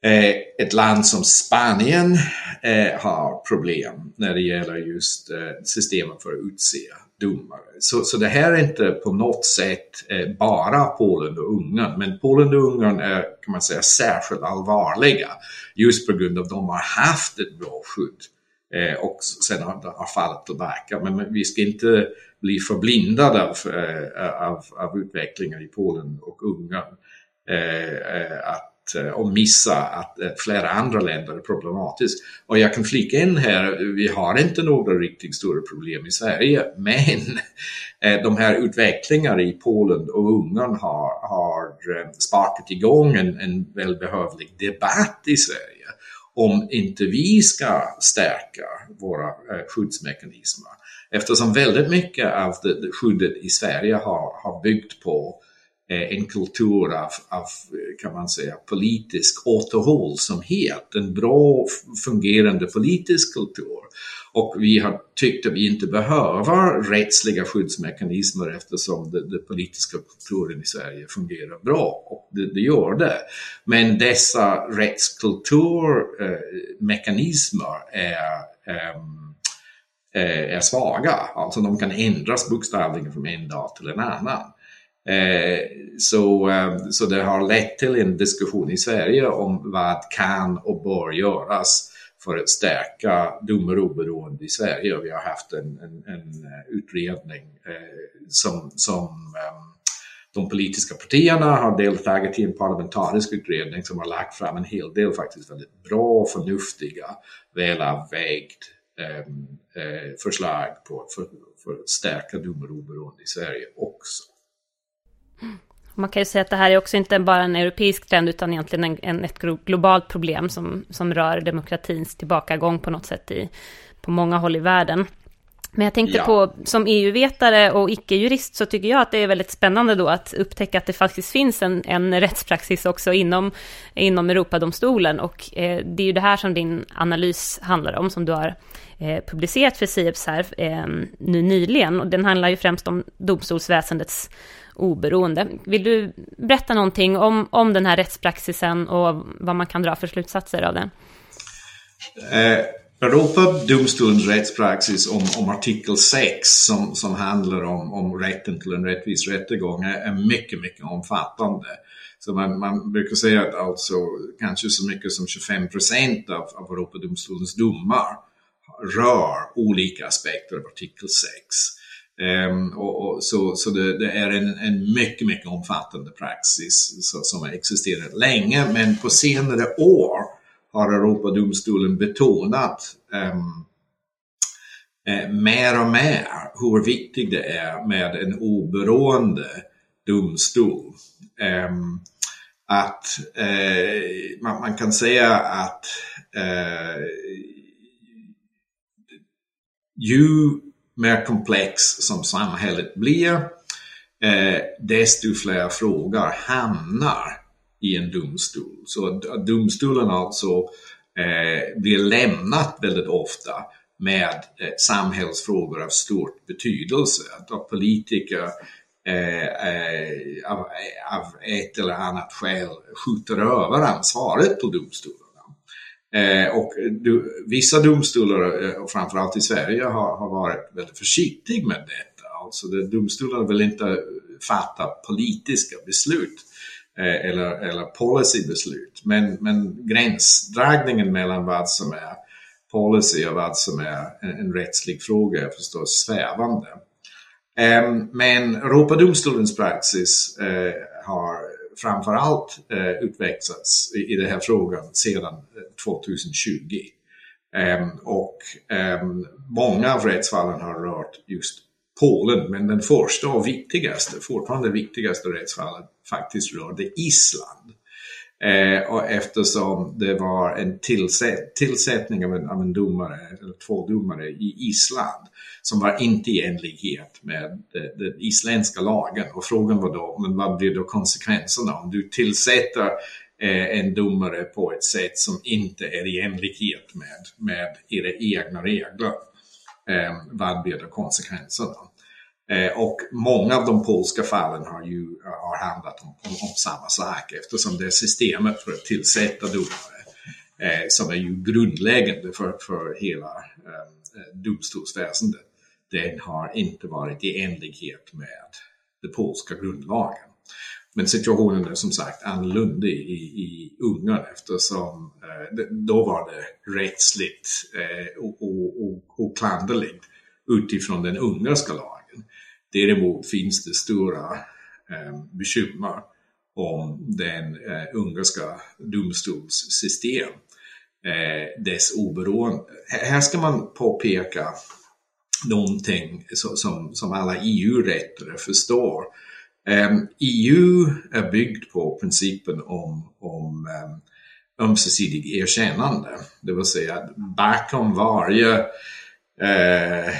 Eh, ett land som Spanien eh, har problem när det gäller just eh, systemet för att utse domare. Så, så det här är inte på något sätt eh, bara Polen och Ungern, men Polen och Ungern är kan man säga särskilt allvarliga just på grund av att de har haft ett bra skydd eh, och sen har, har fallit tillbaka. Men vi ska inte bli förblindade av, eh, av, av utvecklingen i Polen och Ungern. Eh, eh, att, eh, och missa att eh, flera andra länder är problematiskt. Och jag kan flika in här, vi har inte några riktigt stora problem i Sverige, men eh, de här utvecklingarna i Polen och Ungern har, har sparkat igång en, en välbehövlig debatt i Sverige om inte vi ska stärka våra skyddsmekanismer. Eftersom väldigt mycket av det, det skyddet i Sverige har, har byggt på eh, Eh, en kultur av, av, eh, kan man säga, politisk återhållsamhet, en bra fungerande politisk kultur. Och vi har tyckt att vi inte behöver rättsliga skyddsmekanismer eftersom den politiska kulturen i Sverige fungerar bra och det, det gör det. Men dessa rättskulturmekanismer är um, är svaga. Alltså de kan ändras bokstavligen från en dag till en annan. Eh, så, eh, så det har lett till en diskussion i Sverige om vad kan och bör göras för att stärka domaroberoende i Sverige. Vi har haft en, en, en eh, utredning som, som ehm, de politiska partierna har deltagit i en parlamentarisk utredning som har lagt fram en hel del faktiskt väldigt bra, förnuftiga, välavvägd ehm, eh, förslag på för, för att stärka domaroberoende i Sverige också. Man kan ju säga att det här är också inte bara en europeisk trend utan egentligen en, en, ett globalt problem som, som rör demokratins tillbakagång på något sätt i, på många håll i världen. Men jag tänkte ja. på, som EU-vetare och icke-jurist så tycker jag att det är väldigt spännande då att upptäcka att det faktiskt finns en, en rättspraxis också inom, inom Europadomstolen. Och eh, det är ju det här som din analys handlar om, som du har eh, publicerat för Sieps här eh, nu nyligen. Och den handlar ju främst om domstolsväsendets oberoende. Vill du berätta någonting om, om den här rättspraxisen och vad man kan dra för slutsatser av den? Eh Europadomstolens rättspraxis om, om artikel 6 som, som handlar om, om rätten till en rättvis rättegång är, är mycket, mycket omfattande. Så man, man brukar säga att alltså kanske så mycket som 25 procent av, av Europadomstolens domar rör olika aspekter av artikel 6. Um, och, och, så så det, det, är en, en mycket, mycket omfattande praxis så, som har existerat länge, men på senare år har Europadomstolen betonat um, eh, mer och mer hur viktigt det är med en oberoende domstol. Um, att eh, man, man, kan säga att eh, ju mer komplex som samhället blir, eh, desto fler frågor hamnar i en domstol. Så domstolen alltså eh, blir lämnat väldigt ofta med eh, samhällsfrågor av stor betydelse. Att politiker eh, eh av, eh, av, ett eller annat skäl skjuter över ansvaret på domstolen. Eh, och du, vissa domstolar, eh, och framförallt i Sverige, har, har varit väldigt försiktiga med detta. Alltså det, domstolar vill inte fatta politiska beslut eh, eller, eller policybeslut. Men, men gränsdragningen mellan vad som är policy och vad som är en, en rättslig fråga är förstås svävande. Ehm, men Europadomstolens praxis eh, har framförallt eh, utvecklats i den här frågan sedan eh, 2020. Ehm, och ehm, många av rättsfallen har rört just Polen, men den första och viktigaste, fortfarande viktigaste rättsfallet faktiskt rörde Island. Eh, och eftersom det var en tillsätt, tillsättning av en, av en domare, eller två domare i Island som var inte i enlighet med den isländska lagen. Och frågan var då, men vad blir då konsekvenserna om du tillsätter eh, en domare på ett sätt som inte är i enlighet med, med era egna regler? Eh, vad blir då konsekvenserna? Eh, och många av de polska fallen har ju har handlat om, om, om samma sak eftersom det är systemet för att tillsätta domare eh, som är ju grundläggande för, för hela eh, eh domstolsväsendet. Den har inte varit i enlighet med den polska grundlagen. Men situationen är som sagt annorlunda i, i Ungern eftersom eh, då var det rättsligt eh, oklanderligt utifrån den ungerska lagen. Däremot finns det stora eh, bekymmer om den eh, ungerska domstolssystem, eh, dess oberoende. Här ska man påpeka någonting som, som alla EU-rättare förstår. Eh, EU är byggd på principen om, om eh, ömsesidig erkännande. Det vill säga att bakom varje eh,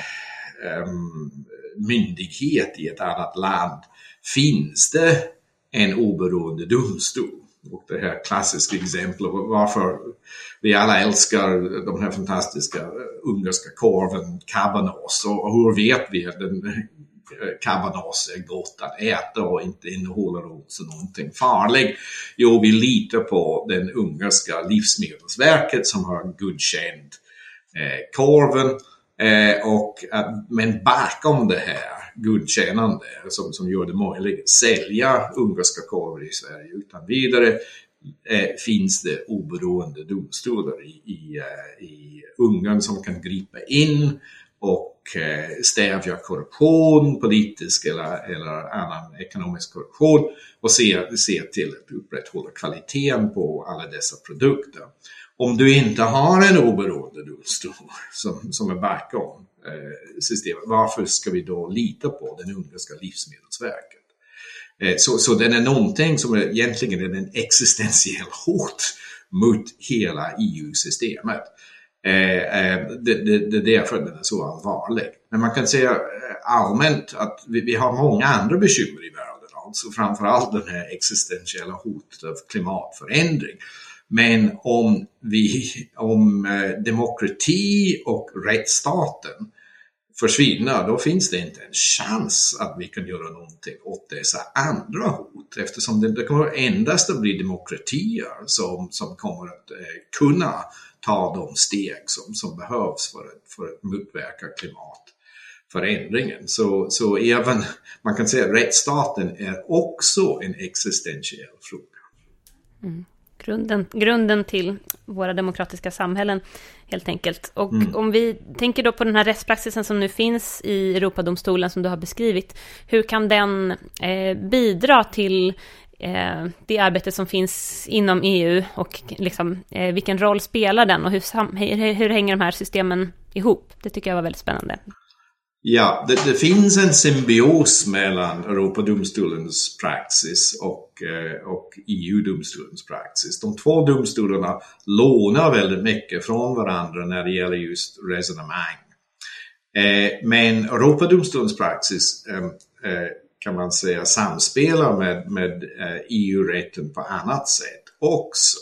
um, myndighet i ett annat land finns det en oberoende domstol. Och det här klassiska exemplet varför vi alla älskar de här fantastiska eh, ungerska korven cabanos och hur vet vi att den eh, cabanos är gott att äta och inte innehåller också någonting farligt? Jo, vi litar på den ungerska livsmedelsverket som har godkänt eh, korven Eh, och, eh, men bakom det här godkännande som, som gör det möjligt. Att sälja ungerska korvar i Sverige. Utan vidare eh, finns det oberoende domstolar i, i, eh, i Ungern som kan gripa in och eh, stävja korruption, politisk eller, eller annan ekonomisk korruption och se, se till att upprätthålla kvaliteten på alla dessa produkter om du inte har en oberoende domstol som, som är bakom eh, systemet, varför ska vi då lita på den ungerska livsmedelsverket? Eh, så, så den är någonting som är egentligen är en existentiell hot mot hela EU-systemet. Eh, eh, det, det, det är därför den är så allvarlig. Men man kan säga eh, allmänt att vi, vi har många andra bekymmer i världen, alltså framförallt den här existentiella hotet av klimatförändring. Men om, vi, om eh, demokrati och rättsstaten försvinner, då finns det inte en chans att vi kan göra någonting åt dessa andra hot eftersom det, det kommer endast att bli demokratier som, som kommer att eh, kunna ta de steg som, som behövs för att, för att motverka klimatförändringen. Så, så även, man kan säga att rättsstaten är också en existentiell fråga. Mm. Grunden, grunden till våra demokratiska samhällen, helt enkelt. Och mm. om vi tänker då på den här rättspraxisen som nu finns i Europadomstolen, som du har beskrivit, hur kan den eh, bidra till eh, det arbete som finns inom EU och liksom, eh, vilken roll spelar den och hur, hur, hur hänger de här systemen ihop? Det tycker jag var väldigt spännande. Ja, det, det, finns en symbios mellan Europadomstolens praxis och, eh, och EU-domstolens praxis. De två domstolarna lånar väldigt mycket från varandra när det gäller just resonemang. Eh, men Europadomstolens praxis eh, eh kan man säga samspelar med, med eh, EU-rätten på annat sätt också.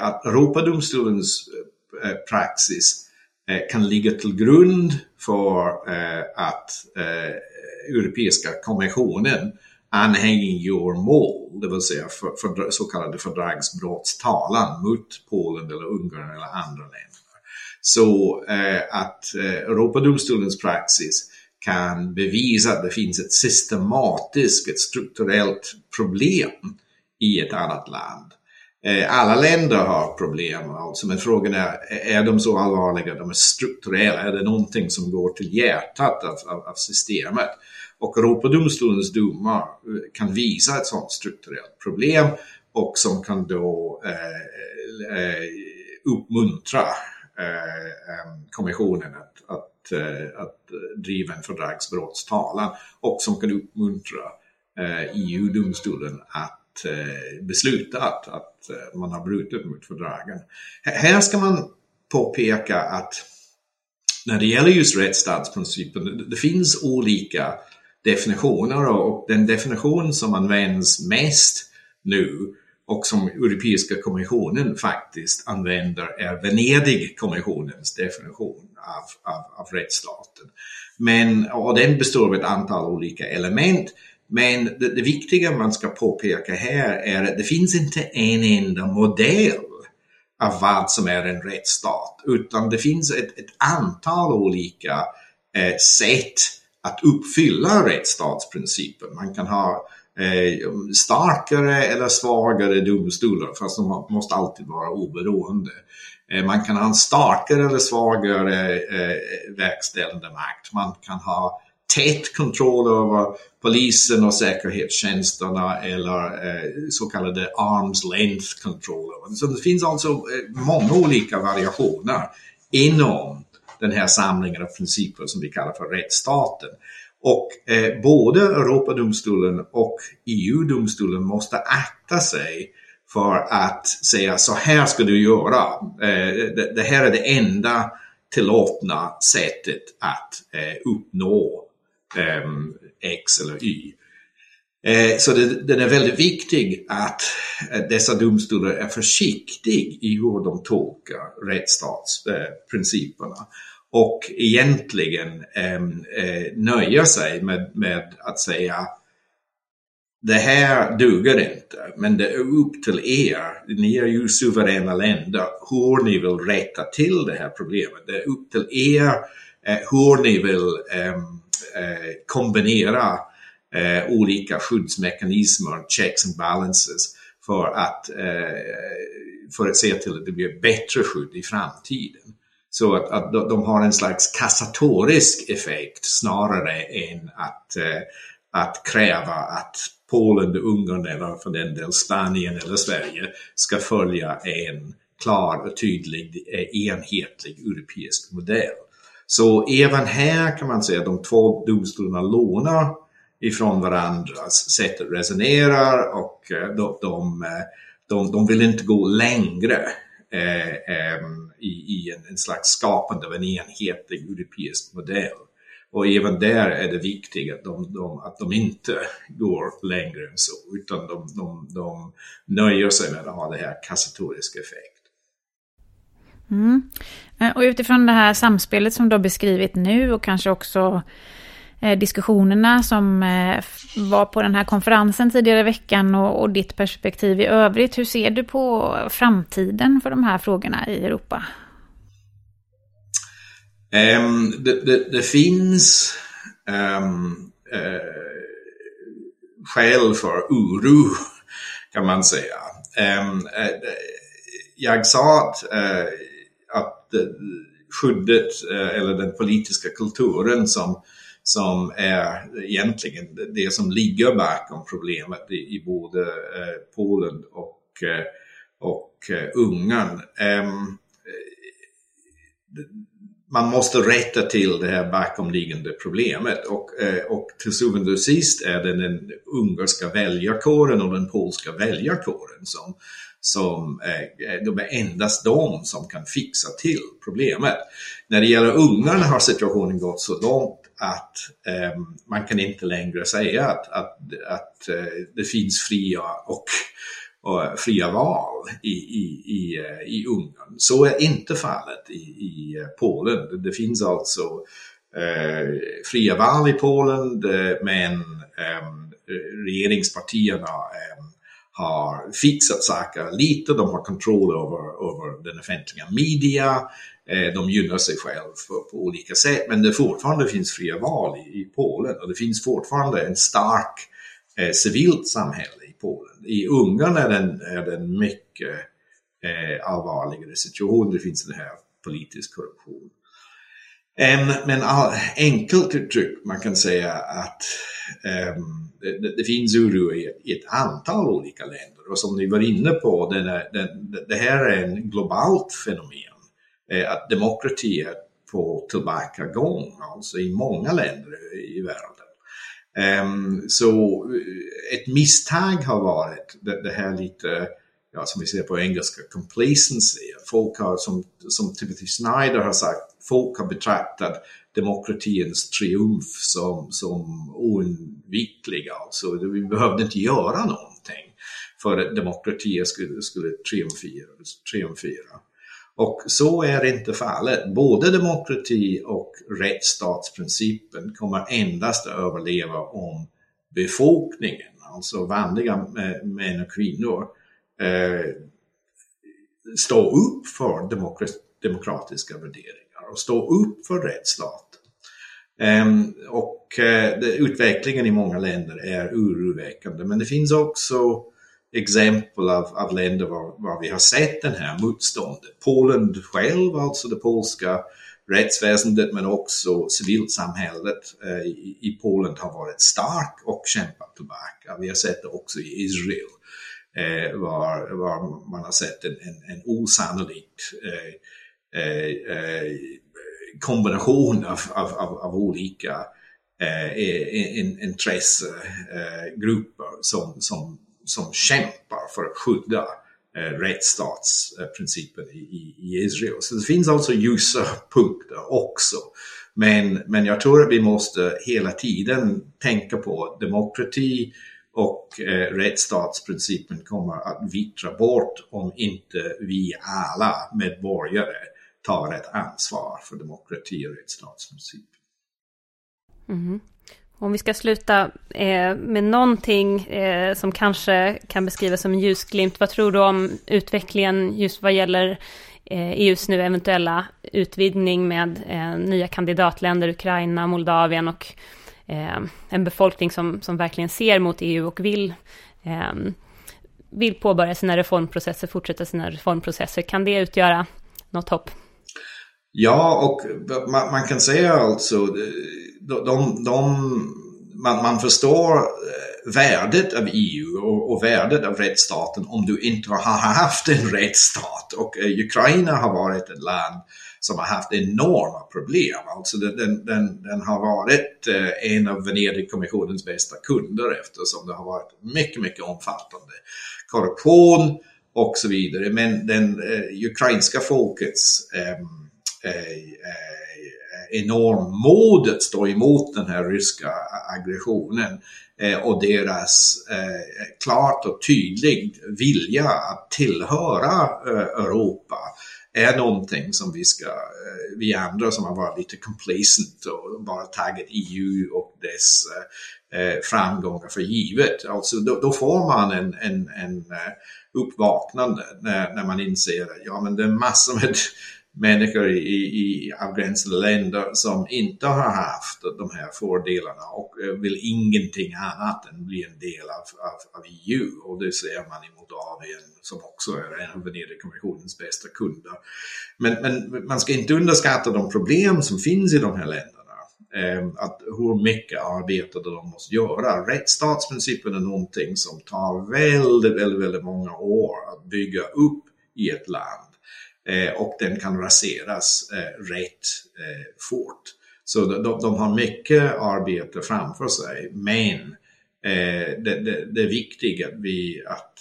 att Europadomstolens praxis kan ligga till grund för eh, att eh, Europeiska kommissionen anhängiggör mål, det vill säga för, för så kallade fördragsbrottstalan mot Polen eller Ungern eller andra länder. Så eh, att eh, Europadomstolens praxis kan bevisa att det finns ett systematiskt, ett strukturellt problem i ett annat land. Eh, alla länder har problem, alltså, men frågan är, är de så allvarliga, de är strukturella, är det någonting som går till hjärtat av, av, av systemet? Och Europadomstolens domar eh, kan visa ett sådant strukturellt problem och som kan då eh, eh uppmuntra eh, kommissionen att, att Eh, att, driva en fördragsbrottstalan och som kan uppmuntra e EU-domstolen att Eh, besluta att, att eh, man har brutit mot fördragen. Här ska man påpeka att när det gäller just rättsstatsprincipen, det finns olika definitioner och den definition som används mest nu och som Europeiska kommissionen faktiskt använder är Venedigkommissionens definition av, av, av rättsstaten. Men, och den består av ett antal olika element. Men det, det viktiga man ska påpeka här är att det finns inte en enda modell av vad som är en rättsstat, utan det finns ett, ett antal olika eh, sätt att uppfylla rättsstatsprincipen. Man kan ha eh, starkare eller svagare domstolar, fast de måste alltid vara oberoende. Eh, man kan ha en starkare eller svagare eh, verkställande makt. Man kan ha tät kontroll över polisen och säkerhetstjänsterna eller eh, så kallade arms length controller. Så det finns alltså eh, många olika variationer inom den här samlingen av principer som vi kallar för rättsstaten. Och eh, både Europadomstolen och EU-domstolen måste akta sig för att säga så här ska du göra. Eh, det, det, här är det enda tillåtna sättet att eh, uppnå Ehm, X eller Y. Eh, så det, är väldigt viktigt att eh, dessa domstolar är försiktiga i hur de tolkar rättsstatsprinciperna och egentligen ehm, eh, nöjer sig med, med att säga det här duger inte, men det är upp till er. Ni är ju suveräna länder hur ni vill rätta till det här problemet. Det är upp till er hur ni vill eh, Eh, kombinera eh, olika skyddsmekanismer, checks and balances, för att, eh, för att se till att det blir bättre skydd i framtiden. Så att, att de har en slags kassatorisk effekt snarare än att, eh, att kräva att Polen, Ungern eller för den del Spanien eller Sverige ska följa en klar och tydlig eh, enhetlig europeisk modell. Så även här kan man säga att de två domstolarna lånar ifrån varandras sätt att resonera och eh, de, de, eh, de, de vill inte gå längre eh, eh, i, i en, en, slags skapande av en enhetlig europeisk modell. Och även där är det viktigt att de, de, att de inte går längre än så, utan de, de, de nöjer sig med att ha det här kassatoriska effekt. Mm. Eh, och utifrån det här samspelet som du har beskrivit nu och kanske också eh, diskussionerna som eh, var på den här konferensen tidigare i veckan och, och ditt perspektiv i övrigt. Hur ser du på framtiden för de här frågorna i Europa? Um, det, det, det, finns um, uh, skäl för oro kan man säga. Um, jag sa att, uh, att eh, skyddet eh, eller den politiska kulturen som, som är egentligen det som ligger bakom problemet i, i både eh, Polen och, och Ungern. Ehm, man måste rätta till det här bakomliggande problemet och, och till syvende och sist är det den ungerska väljarkåren och den polska väljarkåren som, som eh, de är endast de som kan fixa till problemet. När det gäller ungarna har situationen gått så långt att eh, man kan inte längre säga att, att, att eh, det finns fria och och fria val i, i, i, eh, i Ungern. Så är inte fallet i, i eh, Polen. Det finns alltså eh, fria val i Polen men ehm, eh, regeringspartierna eh, har fixat saker lite, de har kontroll över, över den offentliga media, eh, de gynnar sig själva på, på, olika sätt men det fortfarande finns fria val i, i Polen och det finns fortfarande en stark eh, civilt samhälle i Polen. I Ungern är den, är den mycket eh, allvarligare situation. Det finns den här politisk korruption. Um, men all, enkelt uttryckt, man kan säga att um, det, det, finns oro i, i, ett antal olika länder. Och som ni var inne på, den är, den, det här är en globalt fenomen. Eh, att demokrati är på tillbakagång, alltså i många länder i världen. Um, så eh, ett misstag har varit det, det, här lite, ja, som vi ser på engelska, complacency. Folk har, som, som Timothy Snyder har sagt, folk har betraktat demokratins triumf som, som oundviklig. Alltså, vi behövde inte göra någonting för att demokratier skulle, skulle triumfera. triumfera. Och så är inte fallet. Både demokrati och rättsstatsprincipen kommer endast att överleva om befolkningen, alltså vanliga män och kvinnor, eh, står upp för demokratiska värderingar och stå upp för rättsstaten. Ehm, och eh, utvecklingen i många länder är oroväckande men det finns också exempel av, av länder var, var vi har sett den här motståndet. Polen själv, alltså det polska rättsväsendet men också civilsamhället eh, i, i Polen har varit stark och kämpat tillbaka. Vi har sett det också i Israel eh, var, var man har sett en, en, en osannolik eh Eh, eh, kombination av, av, av, av olika eh, eh intressegrupper som, som som kämpar för att skydda eh, rättsstatsprincipen i, i, Israel. Så det finns alltså ljusa punkter också. Men, men jag tror att vi måste hela tiden tänka på demokrati och eh, rättsstatsprincipen kommer att vittra bort om inte vi alla medborgare tar ett ansvar för demokrati och rättsstatsprincip. Mm. Om vi ska sluta eh, med någonting eh, som kanske kan beskrivas som en ljusglimt, vad tror du om utvecklingen just vad gäller eh, EUs nu eventuella utvidgning med eh, nya kandidatländer, Ukraina, Moldavien och eh, en befolkning som, som verkligen ser mot EU och vill, eh, vill påbörja sina reformprocesser, fortsätta sina reformprocesser. Kan det utgöra något hopp? Ja, och man, man kan säga alltså de, de, man, man förstår eh, värdet av EU och, och, värdet av rättsstaten om du inte har haft en rättsstat. Och eh, Ukraina har varit ett land som har haft enorma problem. Alltså den, den, den har varit eh, en av Venedigkommissionens bästa kunder eftersom det har varit mycket, mycket omfattande korruption och så vidare. Men den eh, ukrainska folkets eh, Eh, eh, enorm mod att stå emot den här ryska aggressionen eh, och deras klart och tydlig vilja att tillhöra Europa är någonting som vi ska, vi andra som har varit lite complacent och bara tagit EU och dess framgångar för givet. Alltså då, då får man en, en, en uppvaknande när, när man inser att ja, men det är massor med människor i, i avgränsade länder som inte har haft de här fördelarna och eh, vill ingenting annat än bli en del av, av, av EU. Och det ser man i Moldavien som också är en av Venedigkommissionens bästa kunder. Men, men man ska inte underskatta de problem som finns i de här länderna. Ehm, att hur mycket arbete de måste göra. Rättsstatsprincipen är någonting som tar väldigt, väldigt, väldigt många år att bygga upp i ett land. Eh, och den kan raseras eh, rätt eh, fort. Så de, de, har mycket arbete framför sig, men eh, det, det, det är viktigt att vi, att,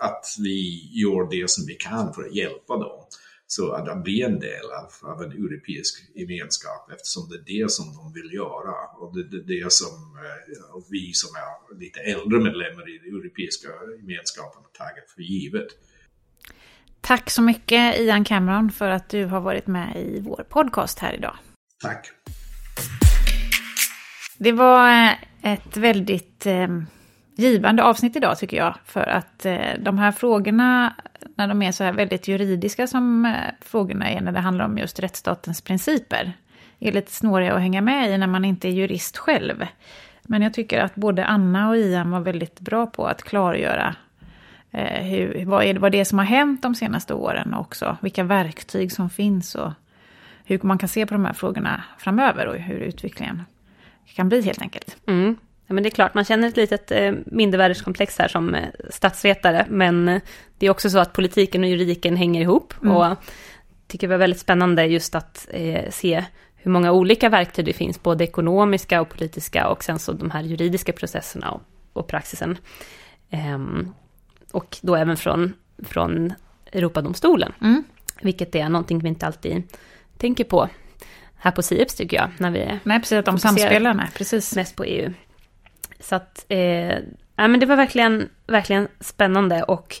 att vi gör det som vi kan för att hjälpa dem så att de blir en del av, av en europeisk gemenskap eftersom det är det som de vill göra och det är det, det som eh, vi som är lite äldre medlemmar i den europeiska gemenskapen har tagit för givet. Tack så mycket Ian Cameron för att du har varit med i vår podcast här idag. Tack. Det var eh, ett väldigt eh, givande avsnitt idag tycker jag. För att eh, de här frågorna, när de är så här väldigt juridiska som eh, frågorna är när det handlar om just rättsstatens principer, är lite snåriga att hänga med i när man inte är jurist själv. Men jag tycker att både Anna och Ian var väldigt bra på att klargöra eh, hur, vad, är, vad det är som har hänt de senaste åren också vilka verktyg som finns och hur man kan se på de här frågorna framöver och hur utvecklingen kan bli helt enkelt. Mm. Ja, men det är klart, man känner ett litet eh, mindervärdeskomplex här som eh, statsvetare, men eh, det är också så att politiken och juridiken hänger ihop. Mm. Och tycker det var väldigt spännande just att eh, se hur många olika verktyg det finns, både ekonomiska och politiska och sen så de här juridiska processerna och, och praxisen. Um, och då även från, från Europadomstolen. Mm. Vilket är någonting vi inte alltid tänker på här på SIEPS tycker jag. När vi nej, precis, att de samspelar, nej, precis. Mest på EU. Så att, eh, ja, men det var verkligen, verkligen spännande och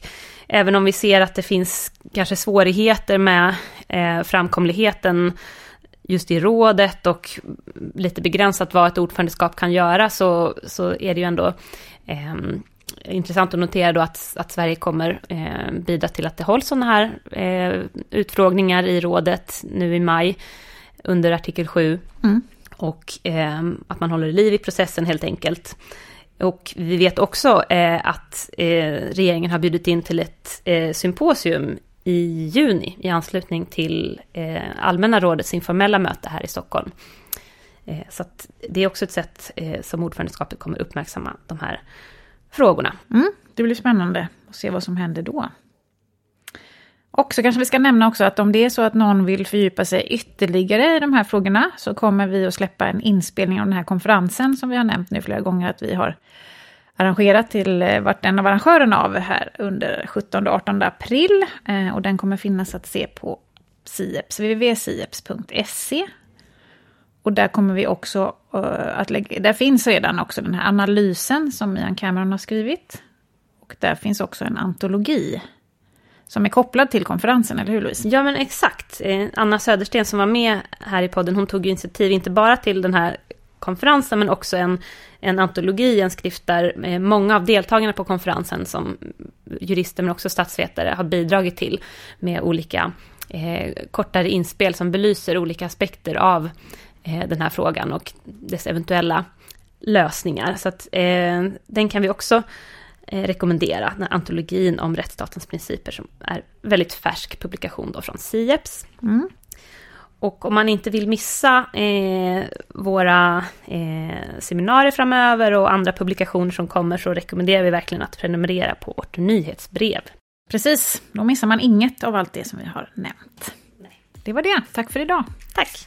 även om vi ser att det finns kanske svårigheter med eh, framkomligheten just i rådet och lite begränsat vad ett ordförandeskap kan göra så, så är det ju ändå eh, intressant att notera då att, att Sverige kommer eh, bidra till att det hålls sådana här eh, utfrågningar i rådet nu i maj under artikel 7. Mm. Och eh, att man håller liv i processen helt enkelt. Och vi vet också eh, att eh, regeringen har bjudit in till ett eh, symposium i juni i anslutning till allmänna rådets informella möte här i Stockholm. så det är också ett sätt som ordförandeskapet kommer uppmärksamma de här frågorna. Mm, det blir spännande att se vad som händer då. Och så kanske vi ska nämna också att om det är så att någon vill fördjupa sig ytterligare i de här frågorna så kommer vi att släppa en inspelning av den här konferensen som vi har nämnt nu flera gånger att vi har arrangerat till eh, vart en av arrangörerna av här under 17 och 18 april. Eh, och den kommer finnas att se på Sieps, www.sieps.se. Och där kommer vi också uh, att lägga, där finns redan också den här analysen som Ian Cameron har skrivit. Och där finns också en antologi som är kopplad till konferensen, eller hur Louise? Ja men exakt. Eh, Anna Södersten som var med här i podden, hon tog initiativ inte bara till den här konferensen men också en, en antologi, en skrift där eh, många av deltagarna på konferensen som jurister men också statsvetare har bidragit till med olika eh, kortare inspel som belyser olika aspekter av den här frågan och dess eventuella lösningar. Så att eh, den kan vi också eh, rekommendera, den här antologin om rättsstatens principer som är väldigt färsk publikation då från Sieps. Mm. Och om man inte vill missa eh, våra eh, seminarier framöver och andra publikationer som kommer så rekommenderar vi verkligen att prenumerera på vårt nyhetsbrev. Precis, då missar man inget av allt det som vi har nämnt. Nej. Det var det, tack för idag. Tack.